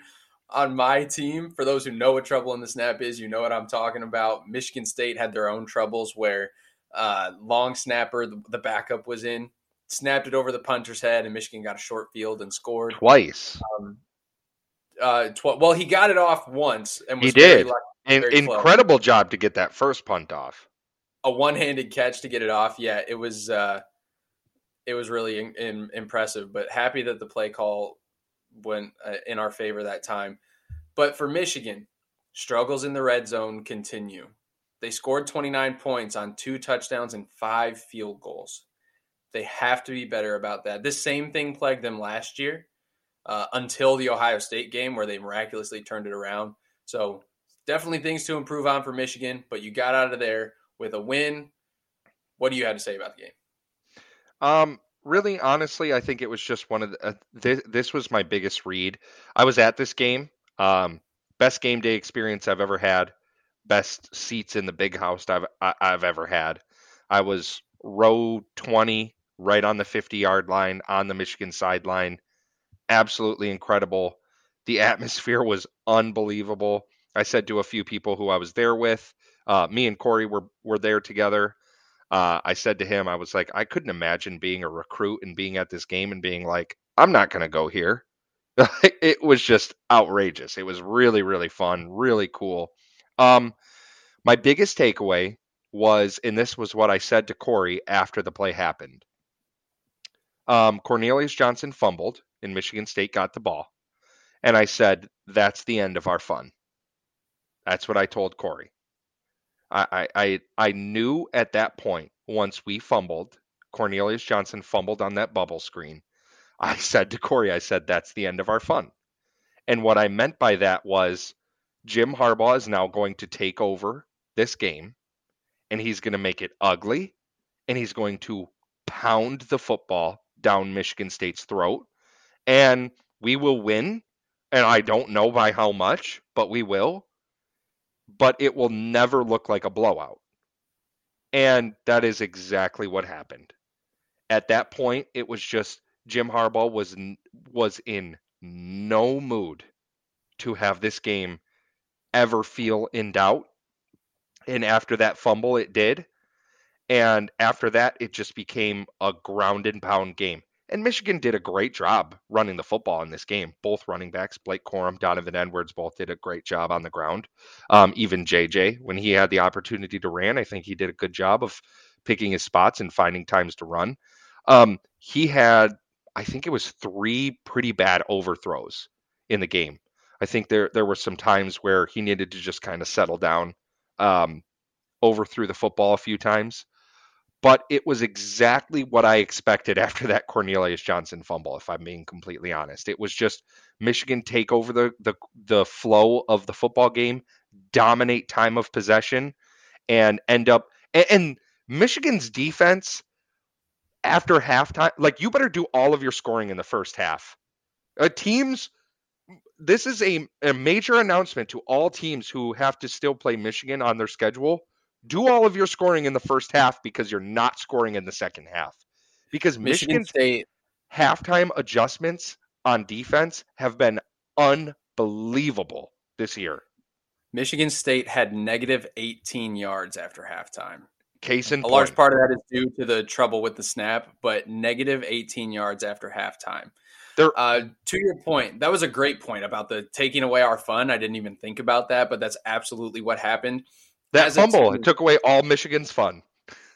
on my team. For those who know what trouble in the snap is, you know what I'm talking about. Michigan State had their own troubles where uh, long snapper, the, the backup was in, snapped it over the punter's head, and Michigan got a short field and scored. Twice. Um, uh, tw- well, he got it off once and He did. lucky. An very close. incredible job to get that first punt off. a one-handed catch to get it off. Yeah, it was uh, it was really in, in, impressive. But happy that the play call went uh, in our favor that time. But for Michigan, struggles in the red zone continue. They scored 29 points on two touchdowns and five field goals. They have to be better about that. This same thing plagued them last year uh, until the Ohio State game where they miraculously turned it around. So definitely things to improve on for Michigan, but you got out of there with a win. What do you have to say about the game? Um, really, honestly, I think it was just one of the. Uh, this, this was my biggest read. I was at this game. Um, best game day experience I've ever had. Best seats in the big house I've I, I've ever had. I was row twenty, right on the fifty yard line, on the Michigan sideline. Absolutely incredible. The atmosphere was unbelievable. I said to a few people who I was there with, uh, me and Corey were were there together uh, I said to him, I was like, I couldn't imagine being a recruit and being at this game and being like, I'm not going to go here. it was just outrageous. It was really, really fun, really cool. Um, my biggest takeaway was, and this was what I said to Corey after the play happened. Um, Cornelius Johnson fumbled, and Michigan State got the ball. And I said, That's the end of our fun. That's what I told Corey. I, I I knew at that point once we fumbled, Cornelius Johnson fumbled on that bubble screen. I said to Corey, I said that's the end of our fun. And what I meant by that was Jim Harbaugh is now going to take over this game and he's going to make it ugly and he's going to pound the football down Michigan State's throat and we will win and I don't know by how much, but we will but it will never look like a blowout. And that is exactly what happened. At that point, it was just Jim Harbaugh was was in no mood to have this game ever feel in doubt. And after that fumble, it did. And after that, it just became a ground and pound game. And Michigan did a great job running the football in this game. Both running backs, Blake Corum, Donovan Edwards, both did a great job on the ground. Um, even JJ, when he had the opportunity to run, I think he did a good job of picking his spots and finding times to run. Um, he had, I think it was three pretty bad overthrows in the game. I think there there were some times where he needed to just kind of settle down, um, overthrew the football a few times but it was exactly what I expected after that Cornelius Johnson fumble. If I'm being completely honest, it was just Michigan take over the the the flow of the football game, dominate time of possession, and end up and, and Michigan's defense after halftime, like you better do all of your scoring in the first half. Uh, teams, this is a, a major announcement to all teams who have to still play Michigan on their schedule do all of your scoring in the first half because you're not scoring in the second half. Because Michigan Michigan's State halftime adjustments on defense have been unbelievable this year. Michigan State had negative 18 yards after halftime. Case in A point. large part of that is due to the trouble with the snap, but negative 18 yards after halftime. Uh, to your point, that was a great point about the taking away our fun. I didn't even think about that, but that's absolutely what happened. That as fumble it took away all Michigan's fun.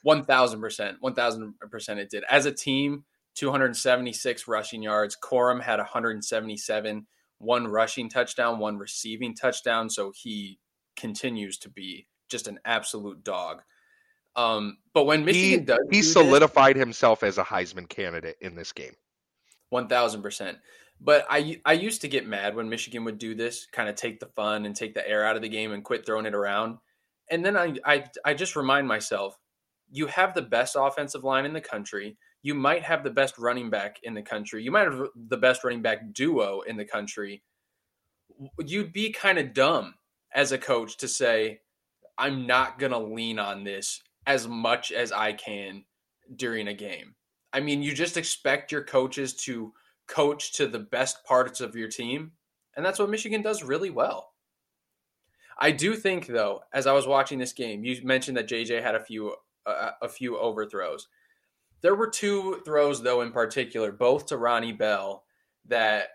One thousand percent, one thousand percent, it did. As a team, two hundred seventy-six rushing yards. Corum had one hundred seventy-seven, one rushing touchdown, one receiving touchdown. So he continues to be just an absolute dog. Um, but when Michigan he, does, he do solidified himself as a Heisman candidate in this game. One thousand percent. But I I used to get mad when Michigan would do this, kind of take the fun and take the air out of the game and quit throwing it around. And then I I I just remind myself, you have the best offensive line in the country. You might have the best running back in the country. You might have the best running back duo in the country. You'd be kind of dumb as a coach to say, I'm not going to lean on this as much as I can during a game. I mean, you just expect your coaches to coach to the best parts of your team, and that's what Michigan does really well. I do think, though, as I was watching this game, you mentioned that JJ had a few uh, a few overthrows. There were two throws, though, in particular, both to Ronnie Bell, that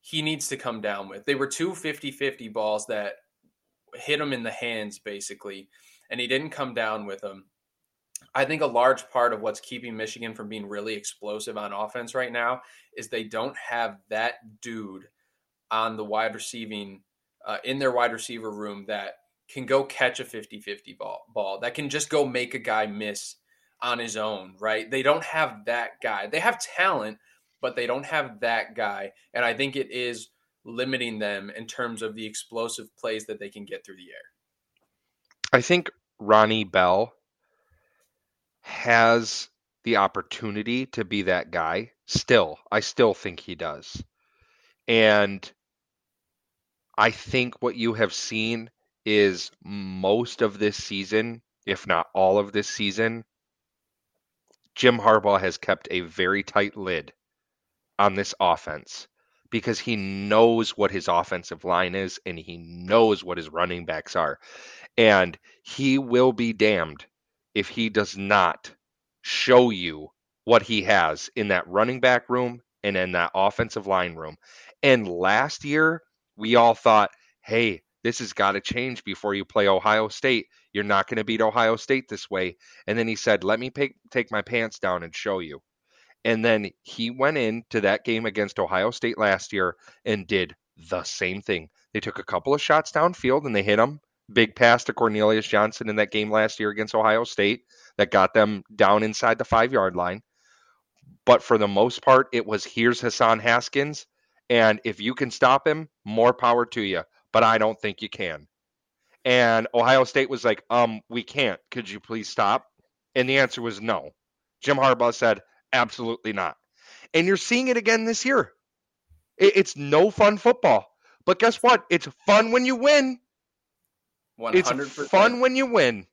he needs to come down with. They were two 50 50 balls that hit him in the hands, basically and he didn't come down with them. I think a large part of what's keeping Michigan from being really explosive on offense right now is they don't have that dude on the wide receiving uh, in their wide receiver room that can go catch a 50-50 ball, ball that can just go make a guy miss on his own, right? They don't have that guy. They have talent, but they don't have that guy, and I think it is limiting them in terms of the explosive plays that they can get through the air. I think Ronnie Bell has the opportunity to be that guy. Still, I still think he does. And I think what you have seen is most of this season, if not all of this season, Jim Harbaugh has kept a very tight lid on this offense because he knows what his offensive line is and he knows what his running backs are. And he will be damned if he does not show you what he has in that running back room and in that offensive line room. And last year, we all thought, hey, this has got to change before you play Ohio State. You're not going to beat Ohio State this way. And then he said, let me pay, take my pants down and show you. And then he went into that game against Ohio State last year and did the same thing. They took a couple of shots downfield and they hit him big pass to Cornelius Johnson in that game last year against Ohio State that got them down inside the five yard line. But for the most part, it was here's Hassan Haskins. And if you can stop him, more power to you. But I don't think you can. And Ohio State was like, um, we can't. Could you please stop? And the answer was no. Jim Harbaugh said, absolutely not. And you're seeing it again this year. It's no fun football. But guess what? It's fun when you win. 100%. It's fun when you win.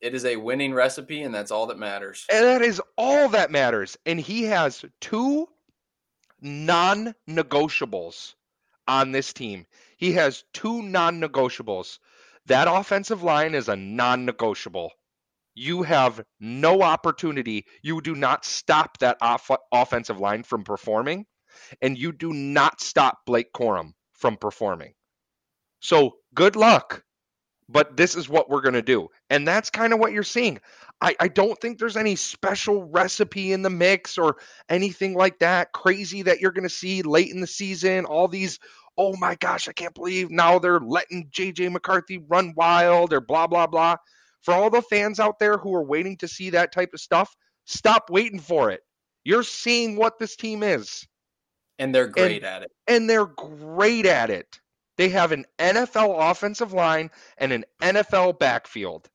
It is a winning recipe, and that's all that matters. And that is all that matters. And he has two non negotiables on this team. He has two non negotiables. That offensive line is a non negotiable. You have no opportunity. You do not stop that off- offensive line from performing, and you do not stop Blake Corum from performing. So good luck but this is what we're going to do. And that's kind of what you're seeing. I, I don't think there's any special recipe in the mix or anything like that crazy that you're going to see late in the season. All these, oh my gosh, I can't believe now they're letting JJ McCarthy run wild or blah, blah, blah. For all the fans out there who are waiting to see that type of stuff, stop waiting for it. You're seeing what this team is. And they're great and, at it. And they're great at it. They have an NFL offensive line and an NFL backfield.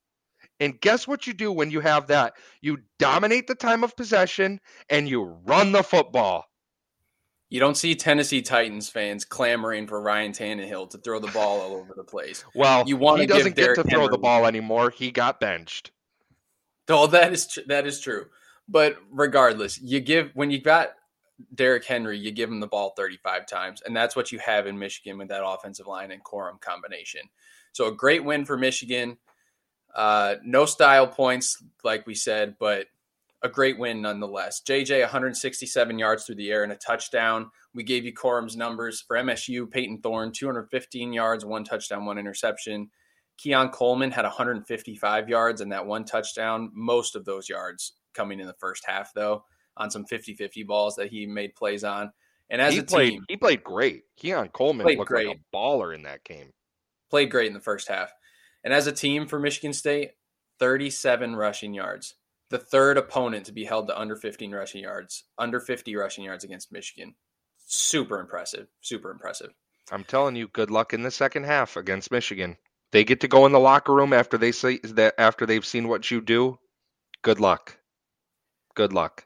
And guess what you do when you have that? You dominate the time of possession and you run the football. You don't see Tennessee Titans fans clamoring for Ryan Tannehill to throw the ball all over the place. Well, you want he doesn't get to throw Henry. the ball anymore. He got benched. Oh, that is tr- that is true. But regardless, you give when you got Derrick Henry, you give him the ball 35 times, and that's what you have in Michigan with that offensive line and Corum combination. So a great win for Michigan. Uh, no style points, like we said, but a great win nonetheless. JJ 167 yards through the air and a touchdown. We gave you Corum's numbers for MSU. Payton Thorne 215 yards, one touchdown, one interception. Keon Coleman had 155 yards and that one touchdown. Most of those yards coming in the first half, though on some 50-50 balls that he made plays on. And as he a played, team, he played great. Keon Coleman looked great. like a baller in that game. Played great in the first half. And as a team for Michigan State, 37 rushing yards. The third opponent to be held to under 15 rushing yards, under 50 rushing yards against Michigan. Super impressive. Super impressive. I'm telling you, good luck in the second half against Michigan. They get to go in the locker room after they say that after they've seen what you do. Good luck. Good luck.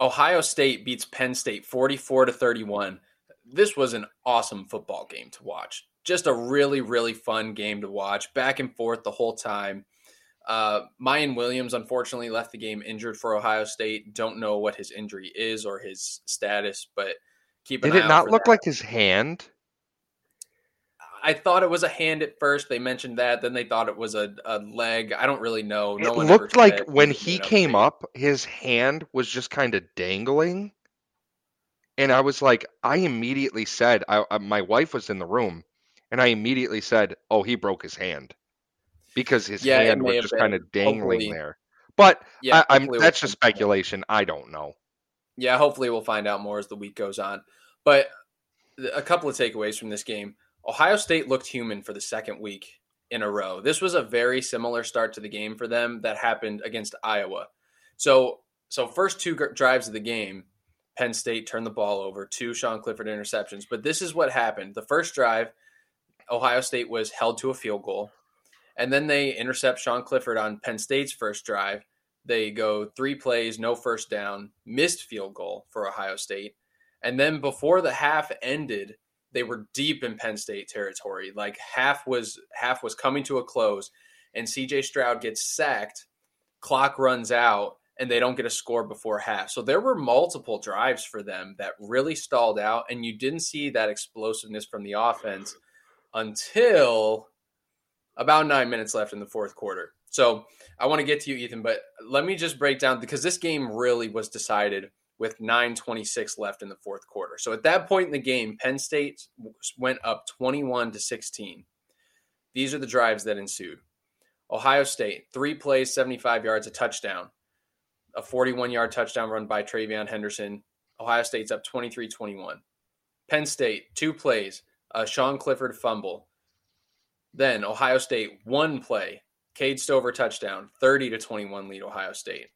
Ohio State beats Penn State 44 to 31. This was an awesome football game to watch. Just a really, really fun game to watch. Back and forth the whole time. Uh, Miyan Williams unfortunately left the game injured for Ohio State. Don't know what his injury is or his status, but keep an Did it not look that. like his hand? I thought it was a hand at first. They mentioned that. Then they thought it was a, a leg. I don't really know. No it one looked like said when he came up, his hand was just kind of dangling. And I was like, I immediately said, I, I, my wife was in the room, and I immediately said, "Oh, he broke his hand," because his Yeah, hand was just kind of dangling Hopefully- there. But Yeah, I, I'm we'll that's just find out more. speculation. I don't know. Yeah, hopefully we'll find out more as the week goes on. But a couple of takeaways from this game. Ohio State looked human for the second week in a row. This was a very similar start to the game for them that happened against Iowa. So, so first two drives of the game, Penn State turned the ball over, two Sean Clifford interceptions. But this is what happened. The first drive, Ohio State was held to a field goal. And then they intercept Sean Clifford on Penn State's first drive. They go three plays, no first down, missed field goal for Ohio State. And then before the half ended, they were deep in Penn State territory. Like half was half was coming to a close, and CJ Stroud gets sacked, clock runs out, and they don't get a score before half. So there were multiple drives for them that really stalled out, and you didn't see that explosiveness from the offense until about nine minutes left in the fourth quarter. So I want to get to you, Ethan, but let me just break down because this game really was decided with 9:26 left in the fourth quarter. So at that point in the game, Penn State went up 21 to 16. These are the drives that ensued. Ohio State, three plays, 75 yards, a touchdown, a 41 yard touchdown run by TreVeyon Henderson. Ohio State's up 23 21. Penn State, two plays, a Sean Clifford fumble. Then Ohio State, one play, Cade Stover touchdown, 30 to 21 lead Ohio State.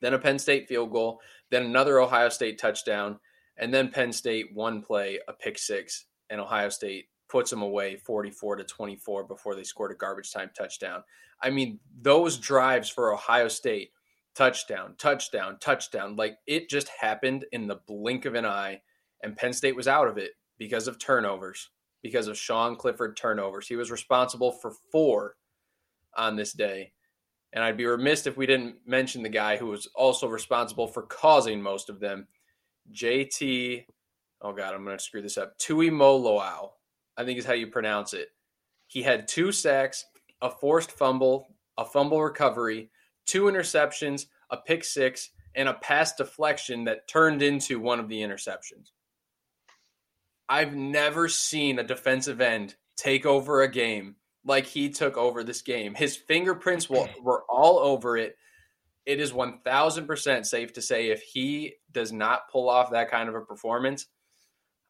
Then a Penn State field goal, then another Ohio State touchdown, and then Penn State one play, a pick six, and Ohio State puts them away 44 to 24 before they scored a garbage time touchdown. I mean, those drives for Ohio State, touchdown, touchdown, touchdown, like it just happened in the blink of an eye, and Penn State was out of it because of turnovers, because of Sean Clifford turnovers. He was responsible for four on this day. And I'd be remiss if we didn't mention the guy who was also responsible for causing most of them, JT. Oh God, I'm going to screw this up. Tuimoloau, I think is how you pronounce it. He had two sacks, a forced fumble, a fumble recovery, two interceptions, a pick six, and a pass deflection that turned into one of the interceptions. I've never seen a defensive end take over a game like he took over this game. His fingerprints were, were all over it. It is 1000% safe to say if he does not pull off that kind of a performance,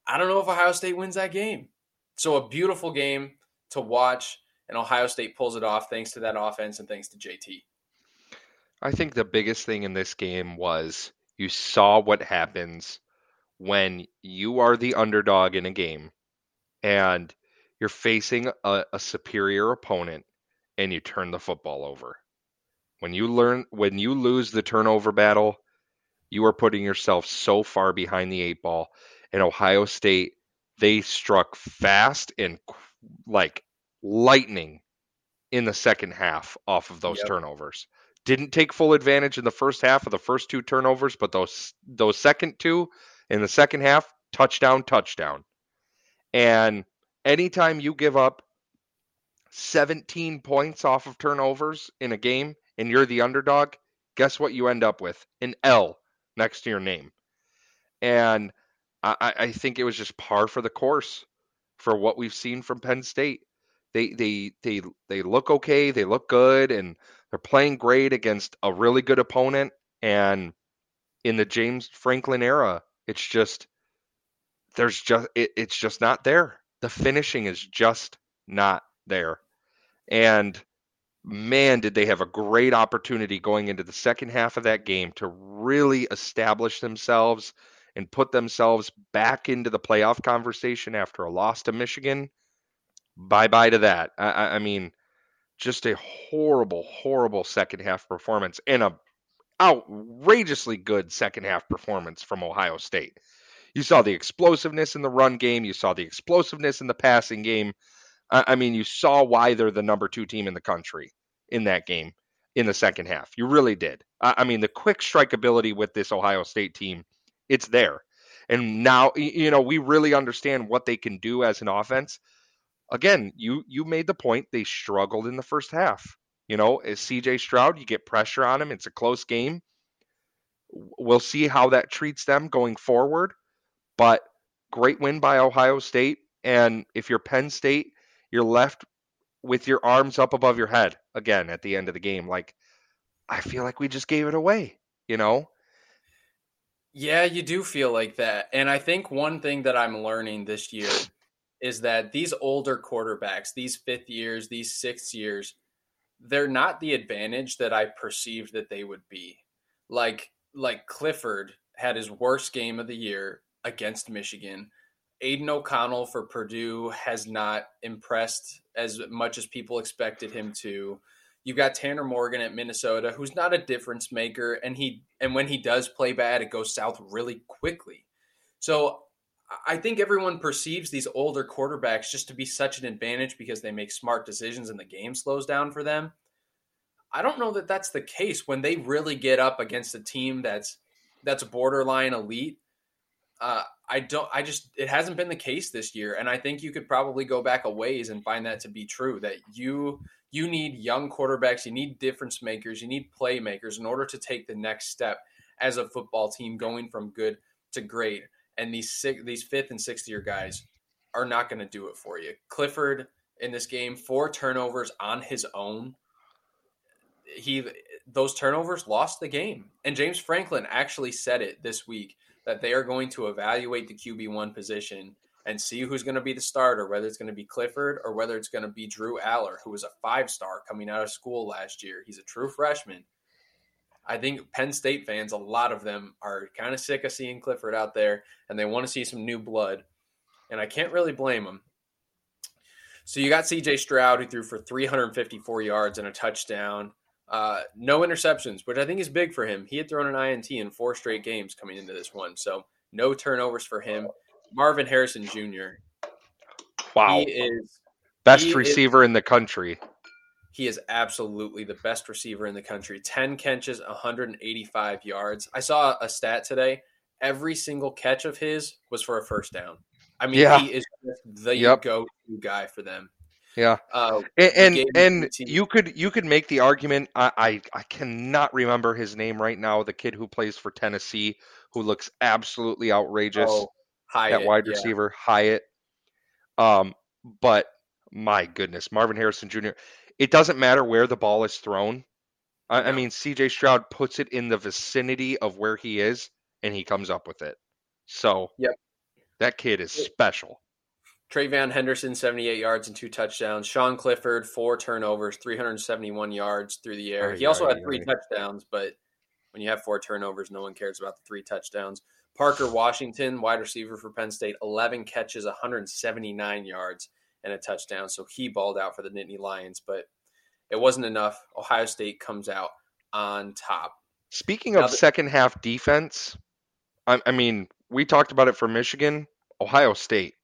I don't know if Ohio State wins that game. So, a beautiful game to watch, and Ohio State pulls it off thanks to that offense and thanks to JT. I think the biggest thing in this game was you saw what happens when you are the underdog in a game and you're facing a, a superior opponent and you turn the football over. When you learn when you lose the turnover battle, you are putting yourself so far behind the eight ball. And Ohio State, they struck fast and like lightning in the second half off of those Yep. turnovers. Didn't take full advantage in the first half of the first two turnovers, but those those second two in the second half, touchdown, touchdown. And anytime you give up 17 points off of turnovers in a game and you're the underdog, guess what you end up with? An L next to your name. And I, I think it was just par for the course for what we've seen from Penn State. They they they they look okay, they look good, and they're playing great against a really good opponent. And in the James Franklin era, it's just there's just it, it's just not there. The finishing is just not there. And man, did they have a great opportunity going into the second half of that game to really establish themselves and put themselves back into the playoff conversation after a loss to Michigan. Bye bye to that. I, I mean, just a horrible, horrible second half performance and a outrageously good second half performance from Ohio State. You saw the explosiveness in the run game, you saw the explosiveness in the passing game. I mean, you saw why they're the number two team in the country in that game in the second half. You really did. I mean, the quick strike ability with this Ohio State team, it's there. And now, you know, we really understand what they can do as an offense. Again, you you made the point they struggled in the first half. You know, as CJ Stroud, you get pressure on him. It's a close game. We'll see how that treats them going forward. But great win by Ohio State. And if you're Penn State, you're left with your arms up above your head again at the end of the game. Like, I feel like we just gave it away, you know? Yeah, you do feel like that. And I think one thing that I'm learning this year is that these older quarterbacks, these fifth years, these sixth years, they're not the advantage that I perceived that they would be. Like like Clifford had his worst game of the year against Michigan. Aidan O'Connell for Purdue has not impressed as much as people expected him to. You've got Tanner Morgan at Minnesota, who's not a difference maker, and he and when he does play bad, it goes south really quickly. So I think everyone perceives these older quarterbacks just to be such an advantage because they make smart decisions and the game slows down for them. I don't know that that's the case when they really get up against a team that's that's borderline elite. Uh, I don't. I just it hasn't been the case this year, and I think you could probably go back a ways and find that to be true. That you you need young quarterbacks, you need difference makers, you need playmakers in order to take the next step as a football team, going from good to great. And these six, these fifth and sixth year guys are not going to do it for you. Clifford in this game, four turnovers on his own. He those turnovers lost the game, and James Franklin actually said it this week that they are going to evaluate the QB1 position and see who's going to be the starter, whether it's going to be Clifford or whether it's going to be Drew Allar, who was a five star coming out of school last year. He's a true freshman. I think Penn State fans, a lot of them are kind of sick of seeing Clifford out there and they want to see some new blood. And I can't really blame them. So you got CJ Stroud, who threw for 354 yards and a touchdown. Uh, no interceptions, which I think is big for him. He had thrown an INT in four straight games coming into this one, so no turnovers for him. Marvin Harrison Jr. Wow, he is best receiver is, in the country. He is absolutely the best receiver in the country. Ten catches, 185 yards. I saw a stat today. Every single catch of his was for a first down. I mean, yeah. he is the yep. go-to guy for them. Yeah, uh, and and, and you could you could make the argument. I, I, I cannot remember his name right now. The kid who plays for Tennessee, who looks absolutely outrageous oh, Hyatt, at wide yeah. receiver, Hyatt. Um, but my goodness, Marvin Harrison Jr. It doesn't matter where the ball is thrown. I. I mean, C.J. Stroud puts it in the vicinity of where he is, and he comes up with it. So, yep. that kid is special. TreVeyon Henderson, 78 yards and two touchdowns. Sean Clifford, four turnovers, 371 yards through the air. He also had three touchdowns, but when you have four turnovers, no one cares about the three touchdowns. Parker Washington, wide receiver for Penn State, 11 catches, 179 yards, and a touchdown. So he balled out for the Nittany Lions, but it wasn't enough. Ohio State comes out on top. Speaking of the- second half defense, I, I mean, we talked about it for Michigan, Ohio State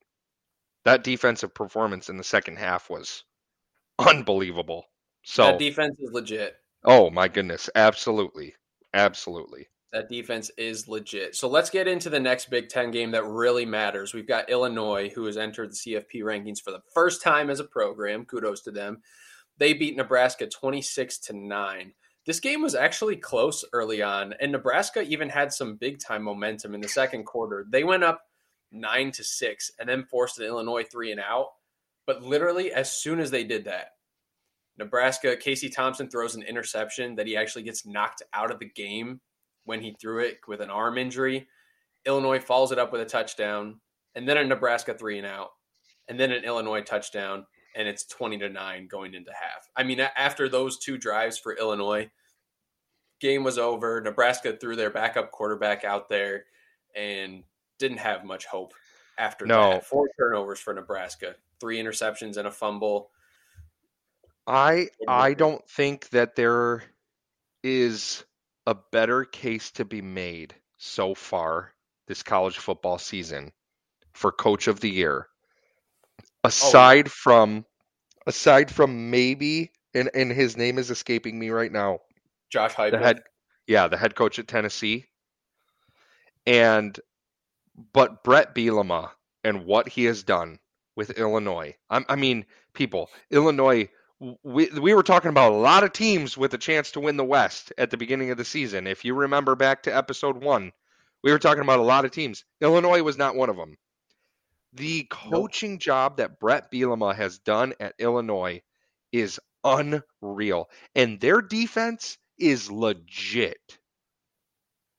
that defensive performance in the second half was unbelievable. So that defense is legit. Oh my goodness, absolutely. Absolutely. That defense is legit. So let's get into the next Big Ten game that really matters. We've got Illinois, who has entered the CFP rankings for the first time as a program. Kudos to them. They beat Nebraska 26 to 9. This game was actually close early on, and Nebraska even had some big time momentum in the second quarter. They went up nine to six and then forced an Illinois three and out. But literally, as soon as they did that, Nebraska, Casey Thompson throws an interception that he actually gets knocked out of the game when he threw it with an arm injury. Illinois follows it up with a touchdown, and then a Nebraska three and out, and then an Illinois touchdown. and it's 20 to 9 going into half. I mean, after those two drives for Illinois, game was over. Nebraska threw their backup quarterback out there and didn't have much hope after no. that. Four turnovers for Nebraska, three interceptions and a fumble. I I don't think that there is a better case to be made so far this college football season for coach of the year oh, aside oh. from aside from maybe and and his name is escaping me right now Josh Heupel. The head, yeah, the head coach at Tennessee. And but Bret Bielema and what he has done with Illinois. I, I mean, people, Illinois. We we were talking about a lot of teams with a chance to win the West at the beginning of the season. If you remember back to episode one, we were talking about a lot of teams. Illinois was not one of them. The coaching nope. job that Bret Bielema has done at Illinois is unreal, and their defense is legit.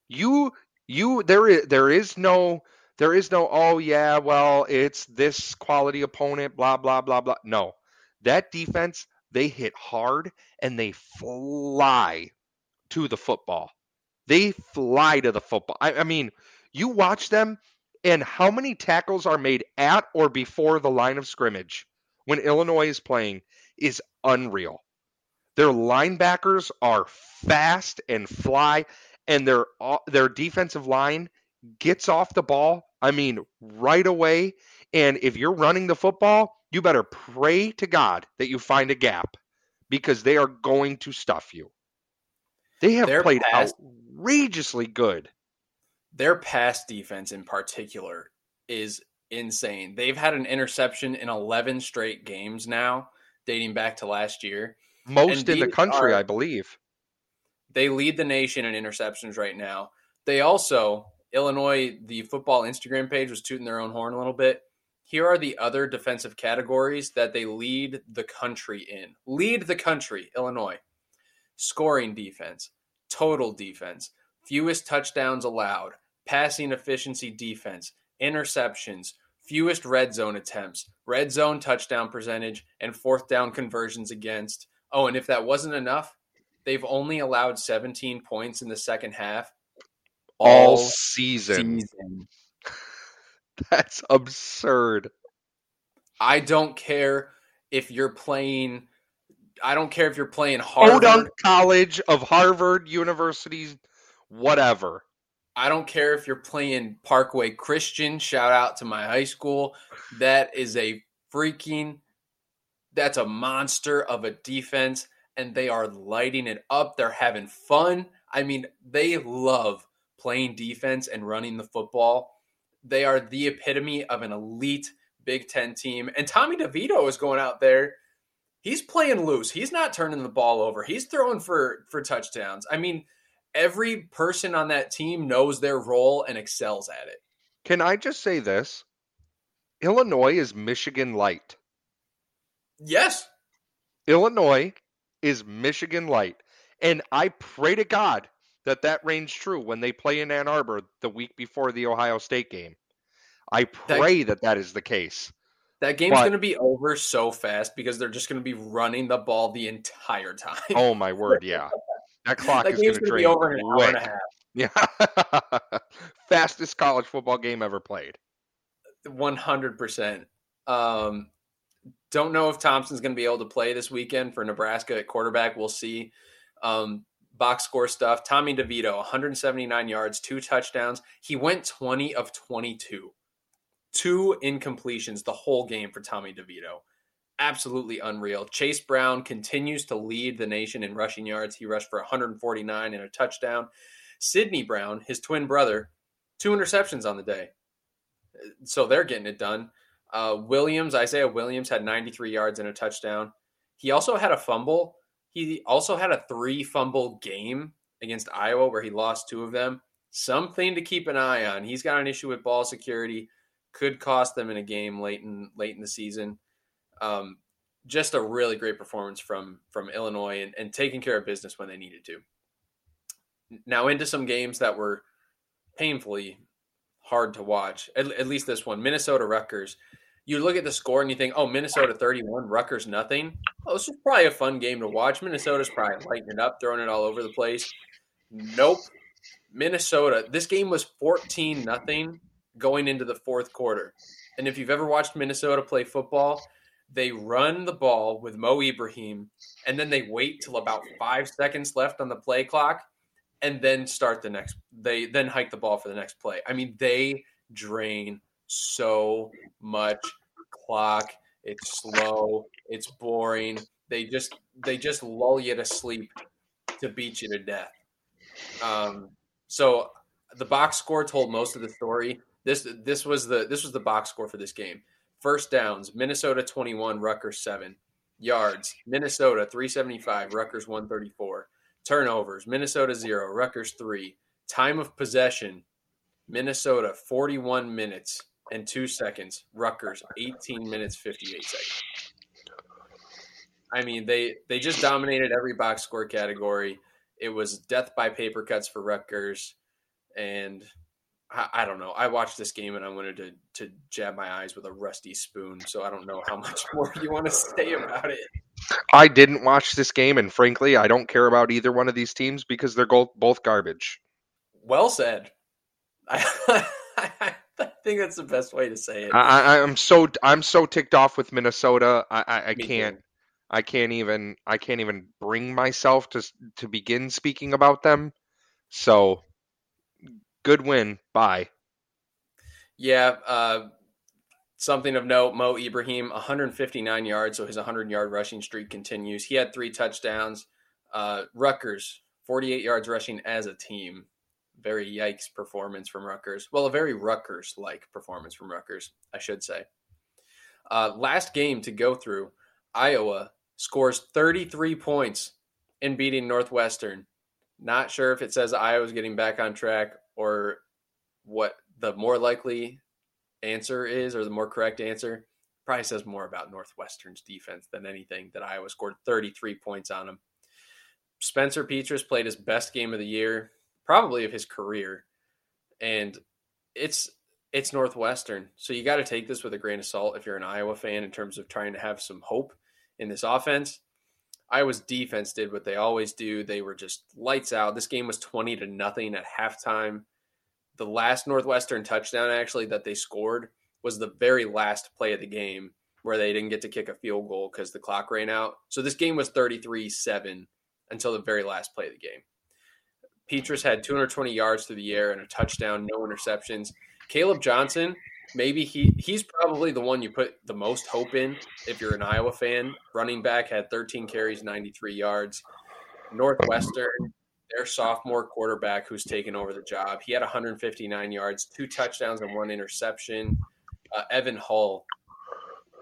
You you there is there is no there is no oh yeah well it's this quality opponent blah blah blah blah no that defense they hit hard and they fly to the football they fly to the football I, I mean you watch them and how many tackles are made at or before the line of scrimmage when illinois is playing is unreal their linebackers are fast and fly, and their uh, their defensive line gets off the ball. I mean, right away. And if you're running the football, you better pray to God that you find a gap because they are going to stuff you. They have their played outrageously good. Their pass defense, in particular, is insane. They've had an interception in 11 straight games now, dating back to last year. Most in the country, are, I believe. They lead the nation in interceptions right now. They also, Illinois, the football Instagram page was tooting their own horn a little bit. Here are the other defensive categories that they lead the country in. Lead the country, Illinois. Scoring defense, total defense, fewest touchdowns allowed, passing efficiency defense, interceptions, fewest red zone attempts, red zone touchdown percentage, and fourth down conversions against, Oh, and if that wasn't enough, they've only allowed 17 points in the second half all, all season. season. That's absurd. I don't care if you're playing. I don't care if you're playing Harvard College of Harvard University, whatever. I don't care if you're playing Parkway Christian. Shout out to my high school. That is a freaking that's a monster of a defense, and they are lighting it up. They're having fun. I mean, they love playing defense and running the football. They are the epitome of an elite Big Ten team. And Tommy DeVito is going out there. He's playing loose. He's not turning the ball over. He's throwing for for touchdowns. I mean, every person on that team knows their role and excels at it. Can I just say this? Illinois is Michigan light. Yes. Illinois is Michigan light. And I pray to God that that reigns true when they play in Ann Arbor the week before the Ohio State game. I pray that that, that is the case. That game's going to be over so fast because they're just going to be running the ball the entire time. Oh my word, yeah. That clock that is going to be over in an hour and a half. Yeah. Fastest college football game ever played. 100%. Um, don't know if Thompson's going to be able to play this weekend for Nebraska at quarterback. We'll see. Um, box score stuff. Tommy DeVito, 179 yards, two touchdowns. He went 20 of 22. Two incompletions the whole game for Tommy DeVito. Absolutely unreal. Chase Brown continues to lead the nation in rushing yards. He rushed for 149 and a touchdown. Sidney Brown, his twin brother, two interceptions on the day. So they're getting it done. Uh, Williams, Isaiah Williams had 93 yards and a touchdown. He also had a fumble. He also had a three fumble game against Iowa where he lost two of them. Something to keep an eye on. He's got an issue with ball security. Could cost them in a game late in late in the season. Um, just a really great performance from from Illinois and, and taking care of business when they needed to. Now into some games that were painfully hard to watch. At, at least this one, Minnesota Rutgers. You look at the score and you think, oh, Minnesota 31, Rutgers nothing. Oh, this is probably a fun game to watch. Minnesota's probably lighting it up, throwing it all over the place. Nope. Minnesota, this game was 14 nothing going into the fourth quarter. And if you've ever watched Minnesota play football, they run the ball with Mo Ibrahim and then they wait till about five seconds left on the play clock and then start the next they then hike the ball for the next play. I mean, they drain so much clock. It's slow. It's boring. They just they just lull you to sleep to beat you to death. Um, so the box score told most of the story. This this was the this was the box score for this game. First downs, Minnesota 21, Rutgers 7. Yards, Minnesota 375, Rutgers 134. Turnovers, Minnesota 0, Rutgers 3. Time of possession, Minnesota 41 minutes, and two seconds. Rutgers, 18 minutes, 58 seconds. I mean, they they just dominated every box score category. It was death by paper cuts for Rutgers, and I, I, don't know. I watched this game and I wanted to to jab my eyes with a rusty spoon. So I don't know how much more you want to say about it. I didn't watch this game, and frankly, I don't care about either one of these teams because they're both both garbage. Well said. I, I think that's the best way to say it. I, am so I'm so ticked off with Minnesota. I, I, I can't. Too. I can't even. I can't even bring myself to to begin speaking about them. So, good win. Bye. Yeah. Uh, something of note: Mo Ibrahim, 159 yards, so his 100 yard rushing streak continues. He had three touchdowns. Uh, Rutgers, 48 yards rushing as a team very yikes performance from Rutgers. Well, a very Rutgers like performance from Rutgers, I should say. Uh, last game to go through, Iowa scores 33 points in beating Northwestern. Not sure if it says Iowa's getting back on track or what the more likely answer is or the more correct answer. Probably says more about Northwestern's defense than anything that Iowa scored 33 points on them. Spencer Petras played his best game of the year probably of his career. And it's it's Northwestern. So you got to take this with a grain of salt if you're an Iowa fan in terms of trying to have some hope in this offense. Iowa's defense did what they always do. They were just lights out. This game was 20 to nothing at halftime. The last Northwestern touchdown actually that they scored was the very last play of the game where they didn't get to kick a field goal because the clock ran out. So this game was 33 7 until the very last play of the game. Petras had 220 yards through the air and a touchdown, no interceptions. Kaleb Johnson, maybe he he's probably the one you put the most hope in if you're an Iowa fan. Running back had 13 carries, 93 yards. Northwestern, their sophomore quarterback who's taken over the job, he had 159 yards, two touchdowns, and one interception. Uh, Evan Hull,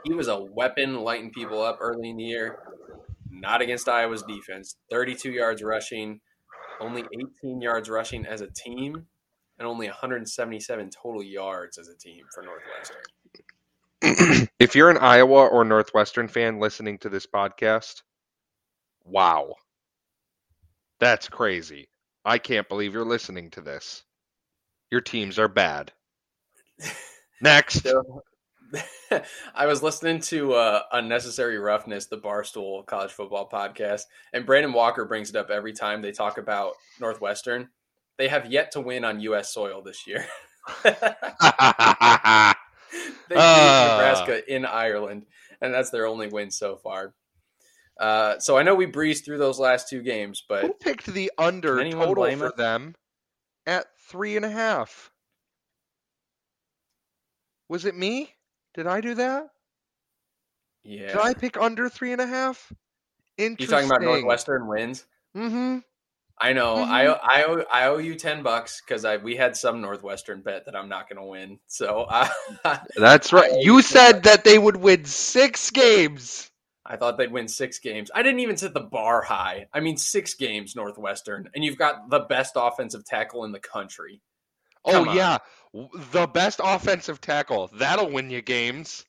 he was a weapon lighting people up early in the year. Not against Iowa's defense. 32 yards rushing only 18 yards rushing as a team, and only 177 total yards as a team for Northwestern. if you're an Iowa or Northwestern fan listening to this podcast, wow. That's crazy. I can't believe you're listening to this. Your teams are bad. Next. So, I was listening to uh, Unnecessary Roughness, the Barstool college football podcast, and Brandon Walker brings it up every time they talk about Northwestern. They have yet to win on U.S. soil this year. they uh. beat Nebraska in Ireland, and that's their only win so far. Uh, so I know we breezed through those last two games, but who picked the under total for it? them at three and a half? Was it me? Did I do that? Yeah. Did I pick under three and a half? Interesting. You talking about Northwestern wins? Mm-hmm. I know. Mm-hmm. I I owe, I owe you ten bucks because I we had some Northwestern bet that I'm not going to win. So uh, that's right. You said that they would win six games. I thought they'd win six games. I didn't even set the bar high. I mean, six games Northwestern, and you've got the best offensive tackle in the country. Come oh on. yeah, the best offensive tackle. That'll win you games.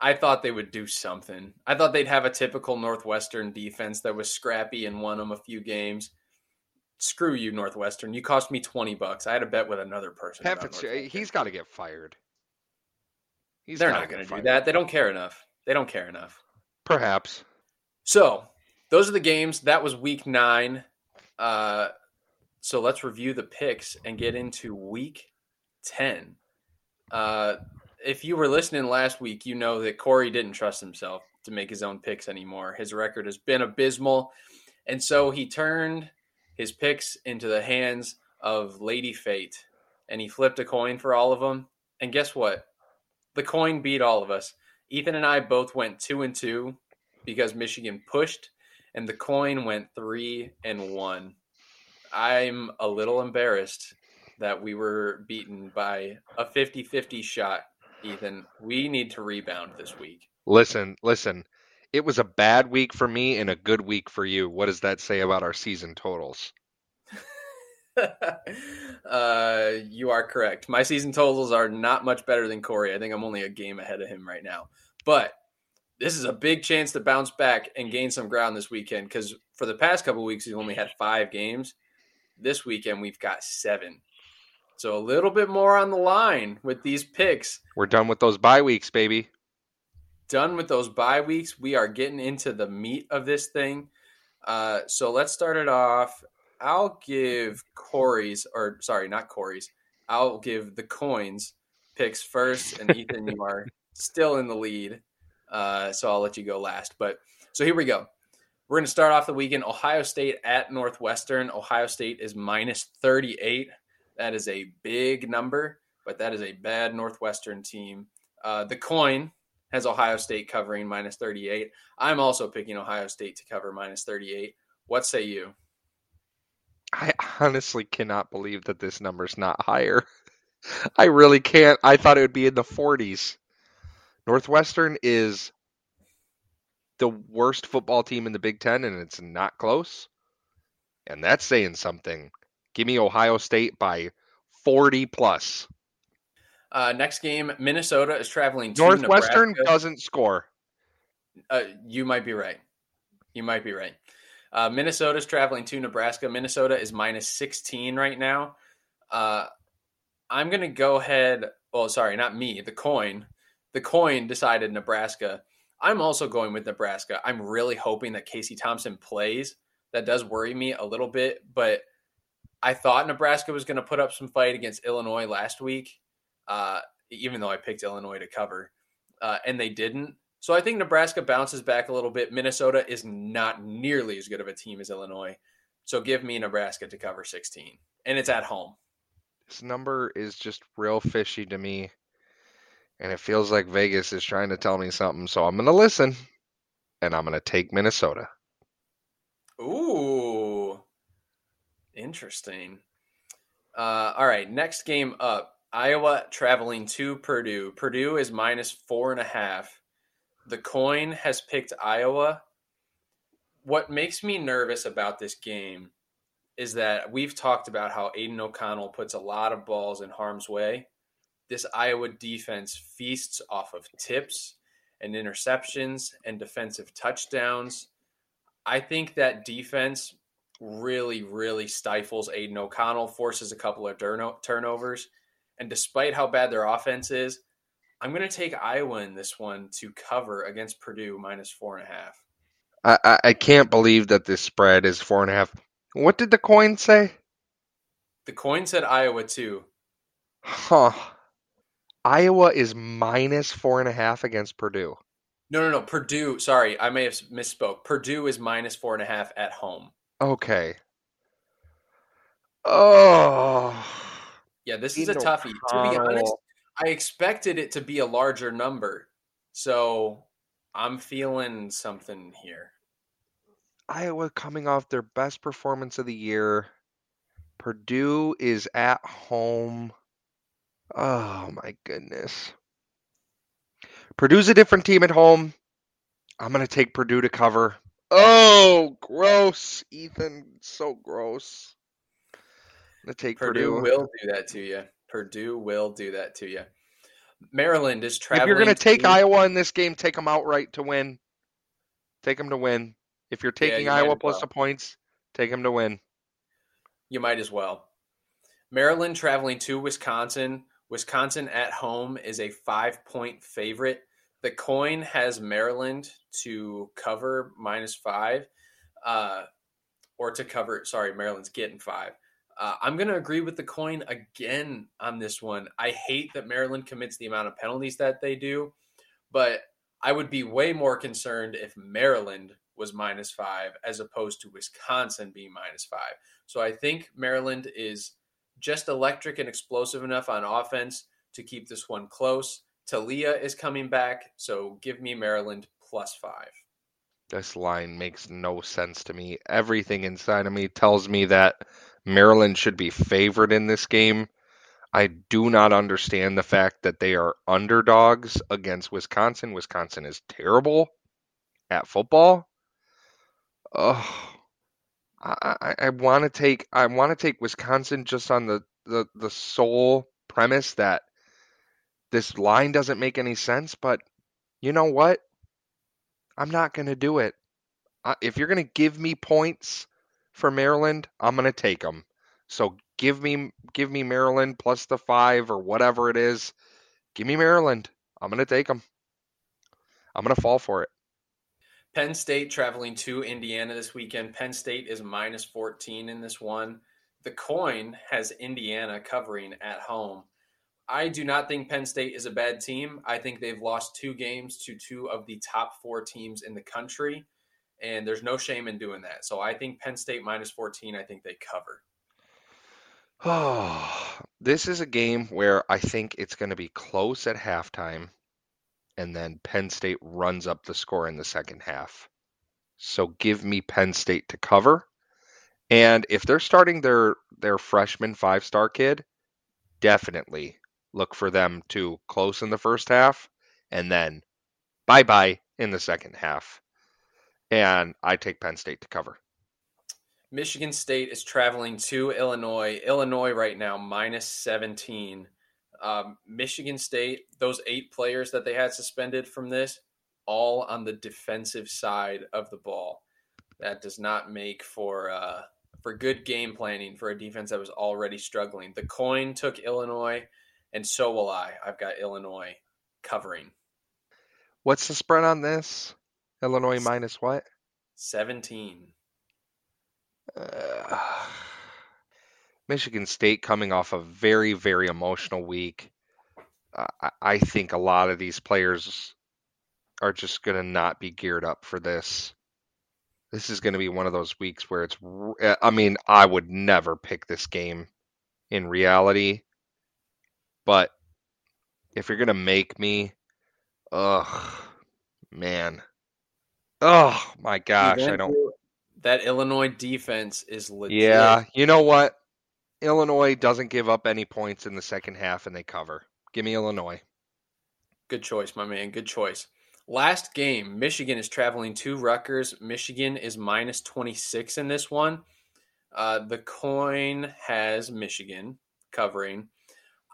I thought they would do something. I thought they'd have a typical Northwestern defense that was scrappy and won them a few games. Screw you, Northwestern. You cost me twenty bucks. I had a bet with another person. he's got to get fired. He's They're not going to do that. They don't care enough. They don't care enough. Perhaps. So those are the games. That was week nine. Uh, so let's review the picks and get into week 10. Uh, if you were listening last week, you know that Corey didn't trust himself to make his own picks anymore. His record has been abysmal. And so he turned his picks into the hands of Lady Fate and he flipped a coin for all of them. And guess what? The coin beat all of us. Ethan and I both went two and two because Michigan pushed, and the coin went three and one. I'm a little embarrassed that we were beaten by a 50 50 shot, Ethan. We need to rebound this week. Listen, listen. It was a bad week for me and a good week for you. What does that say about our season totals? uh, you are correct. My season totals are not much better than Corey. I think I'm only a game ahead of him right now. But this is a big chance to bounce back and gain some ground this weekend because for the past couple weeks, we've only had five games. This weekend, we've got seven. So a little bit more on the line with these picks. We're done with those bye weeks, baby. Done with those bye weeks. We are getting into the meat of this thing. Uh, so let's start it off. I'll give Corey's, or sorry, not Corey's. I'll give the coins picks first, and Ethan, you are still in the lead. Uh, so I'll let you go last. But so here we go. We're going to start off the weekend. Ohio State at Northwestern. Ohio State is minus 38. That is a big number, but that is a bad Northwestern team. Uh, the coin has Ohio State covering minus 38. I'm also picking Ohio State to cover minus 38. What say you? I honestly cannot believe that this number's not higher. I really can't. I thought it would be in the 40s. Northwestern is the worst football team in the Big Ten, and it's not close. And that's saying something. Give me Ohio State by 40 plus. Uh, next game, Minnesota is traveling to Northwestern Nebraska. doesn't score. Uh, you might be right. You might be right. Uh, Minnesota's traveling to Nebraska. Minnesota is minus 16 right now. Uh, I'm going to go ahead. Well, sorry, not me. The coin. The coin decided Nebraska. I'm also going with Nebraska. I'm really hoping that Casey Thompson plays. That does worry me a little bit, but I thought Nebraska was going to put up some fight against Illinois last week, uh, even though I picked Illinois to cover, uh, and they didn't. So I think Nebraska bounces back a little bit. Minnesota is not nearly as good of a team as Illinois. So give me Nebraska to cover 16. And it's at home. This number is just real fishy to me. And it feels like Vegas is trying to tell me something. So I'm going to listen. And I'm going to take Minnesota. Ooh. Interesting. Uh, all right. Next game up Iowa traveling to Purdue. Purdue is minus four and a half. The coin has picked Iowa. What makes me nervous about this game is that we've talked about how Aidan O'Connell puts a lot of balls in harm's way. This Iowa defense feasts off of tips and interceptions and defensive touchdowns. I think that defense really, really stifles Aidan O'Connell, forces a couple of turnovers. And despite how bad their offense is, I'm going to take Iowa in this one to cover against Purdue minus four and a half. I, I, can't believe that this spread is four and a half. What did the coin say? The coin said Iowa too. Huh. Iowa is minus four and a half against Purdue. No, no, no. Purdue. Sorry, I may have misspoke. Purdue is minus four and a half at home. Okay. Oh. Yeah, this is a toughie. To be honest, I expected it to be a larger number. So I'm feeling something here. Iowa coming off their best performance of the year. Purdue is at home. Oh my goodness. Purdue's a different team at home. I'm going to take Purdue to cover. Oh, gross. Ethan, so gross. I'm going to take Purdue Purdue. will do that to you. Purdue will do that to you. Maryland is traveling. if you're going to take Iowa in this game, take them outright to win. Take them to win. If you're taking you Iowa plus well. the points, take them to win. You might as well. Maryland traveling to Wisconsin. Wisconsin at home is a five point favorite. The coin has Maryland to cover minus five, uh, or to cover, sorry, Maryland's getting five. Uh, I'm going to agree with the coin again on this one. I hate that Maryland commits the amount of penalties that they do, but I would be way more concerned if Maryland was minus five as opposed to Wisconsin being minus five. So I think Maryland is just electric and explosive enough on offense to keep this one close. Taulia is coming back, so give me Maryland plus five. This line makes no sense to me. Everything inside of me tells me that Maryland should be favored in this game. I do not understand the fact that they are underdogs against Wisconsin. Wisconsin is terrible at football. Oh, I, I, I want to take I want to take Wisconsin just on the, the the sole premise that this line doesn't make any sense. But you know what? I'm not going to do it. if you're going to give me points for Maryland, I'm going to take them. So give me give me Maryland plus the five or whatever it is. Give me Maryland. I'm going to take them. I'm going to fall for it. Penn State traveling to Indiana this weekend. Penn State is minus 14 in this one. The coin has Indiana covering at home. I do not think Penn State is a bad team. I think they've lost two games to two of the top four teams in the country, and there's no shame in doing that. So I think Penn State minus 14, I think they cover. Oh, this is a game where I think it's going to be close at halftime and then Penn State runs up the score in the second half. So give me Penn State to cover. And if they're starting their their freshman five star kid, definitely look for them to close in the first half and then bye bye in the second half. And I take Penn State to cover. Michigan State is traveling to Illinois. Illinois right now minus 17. Um, Michigan State, those eight players that they had suspended from this, all on the defensive side of the ball. That does not make for uh, for good game planning for a defense that was already struggling. The coin took Illinois, and so will I. I've got Illinois covering. What's the spread on this? Illinois minus what? 17. Uh, Michigan State coming off a very, very emotional week. Uh, I think a lot of these players are just going to not be geared up for this. This is going to be one of those weeks where it's. I mean, I would never pick this game in reality, but if you're going to make me, ugh, man, oh my gosh, I don't. That Illinois defense is legit. Yeah, you know what? Illinois doesn't give up any points in the second half and they cover. Give me Illinois. Good choice, my man. Good choice. Last game, Michigan is traveling to Rutgers. Michigan is minus 26 in this one. Uh, the coin has Michigan covering.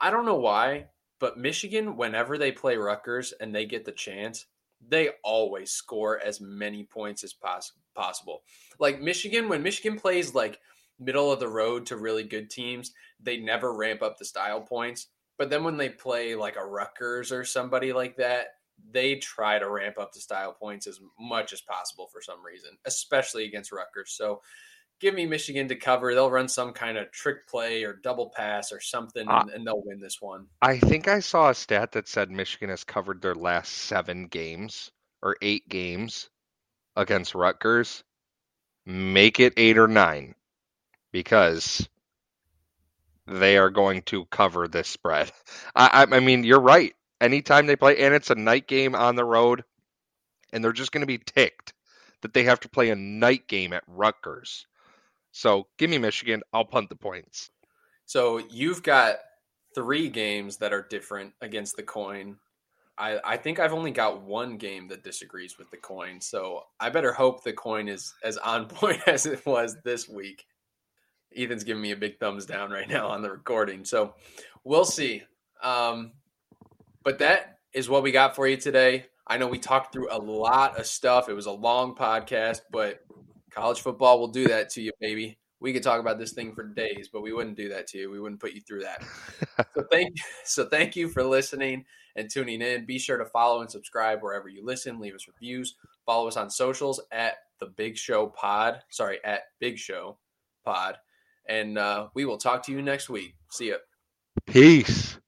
I don't know why, but Michigan, whenever they play Rutgers and they get the chance, they always score as many points as poss- possible. Like Michigan, when Michigan plays like – middle of the road to really good teams, they never ramp up the style points. But then when they play like a Rutgers or somebody like that, they try to ramp up the style points as much as possible for some reason, especially against Rutgers. So give me Michigan to cover. They'll run some kind of trick play or double pass or something, and, and, they'll win this one. I think I saw a stat that said Michigan has covered their last seven games or eight games against Rutgers. Make it eight or nine because they are going to cover this spread. I, I, mean, you're right. Anytime they play, and it's a night game on the road, and they're just going to be ticked that they have to play a night game at Rutgers. So give me Michigan. I'll punt the points. So you've got three games that are different against the coin. I, I think I've only got one game that disagrees with the coin. So I better hope the coin is as on point as it was this week. Ethan's giving me a big thumbs down right now on the recording. So we'll see. Um, but that is what we got for you today. I know we talked through a lot of stuff. It was a long podcast, but college football will do that to you, baby. we could talk about this thing for days, but we wouldn't do that to you. We wouldn't put you through that. so thank so thank you for listening and tuning in. Be sure to follow and subscribe wherever you listen. Leave us reviews. Follow us on socials at the Big Show Pod. Sorry, at Big Show Pod. And uh, we will talk to you next week. See ya. Peace.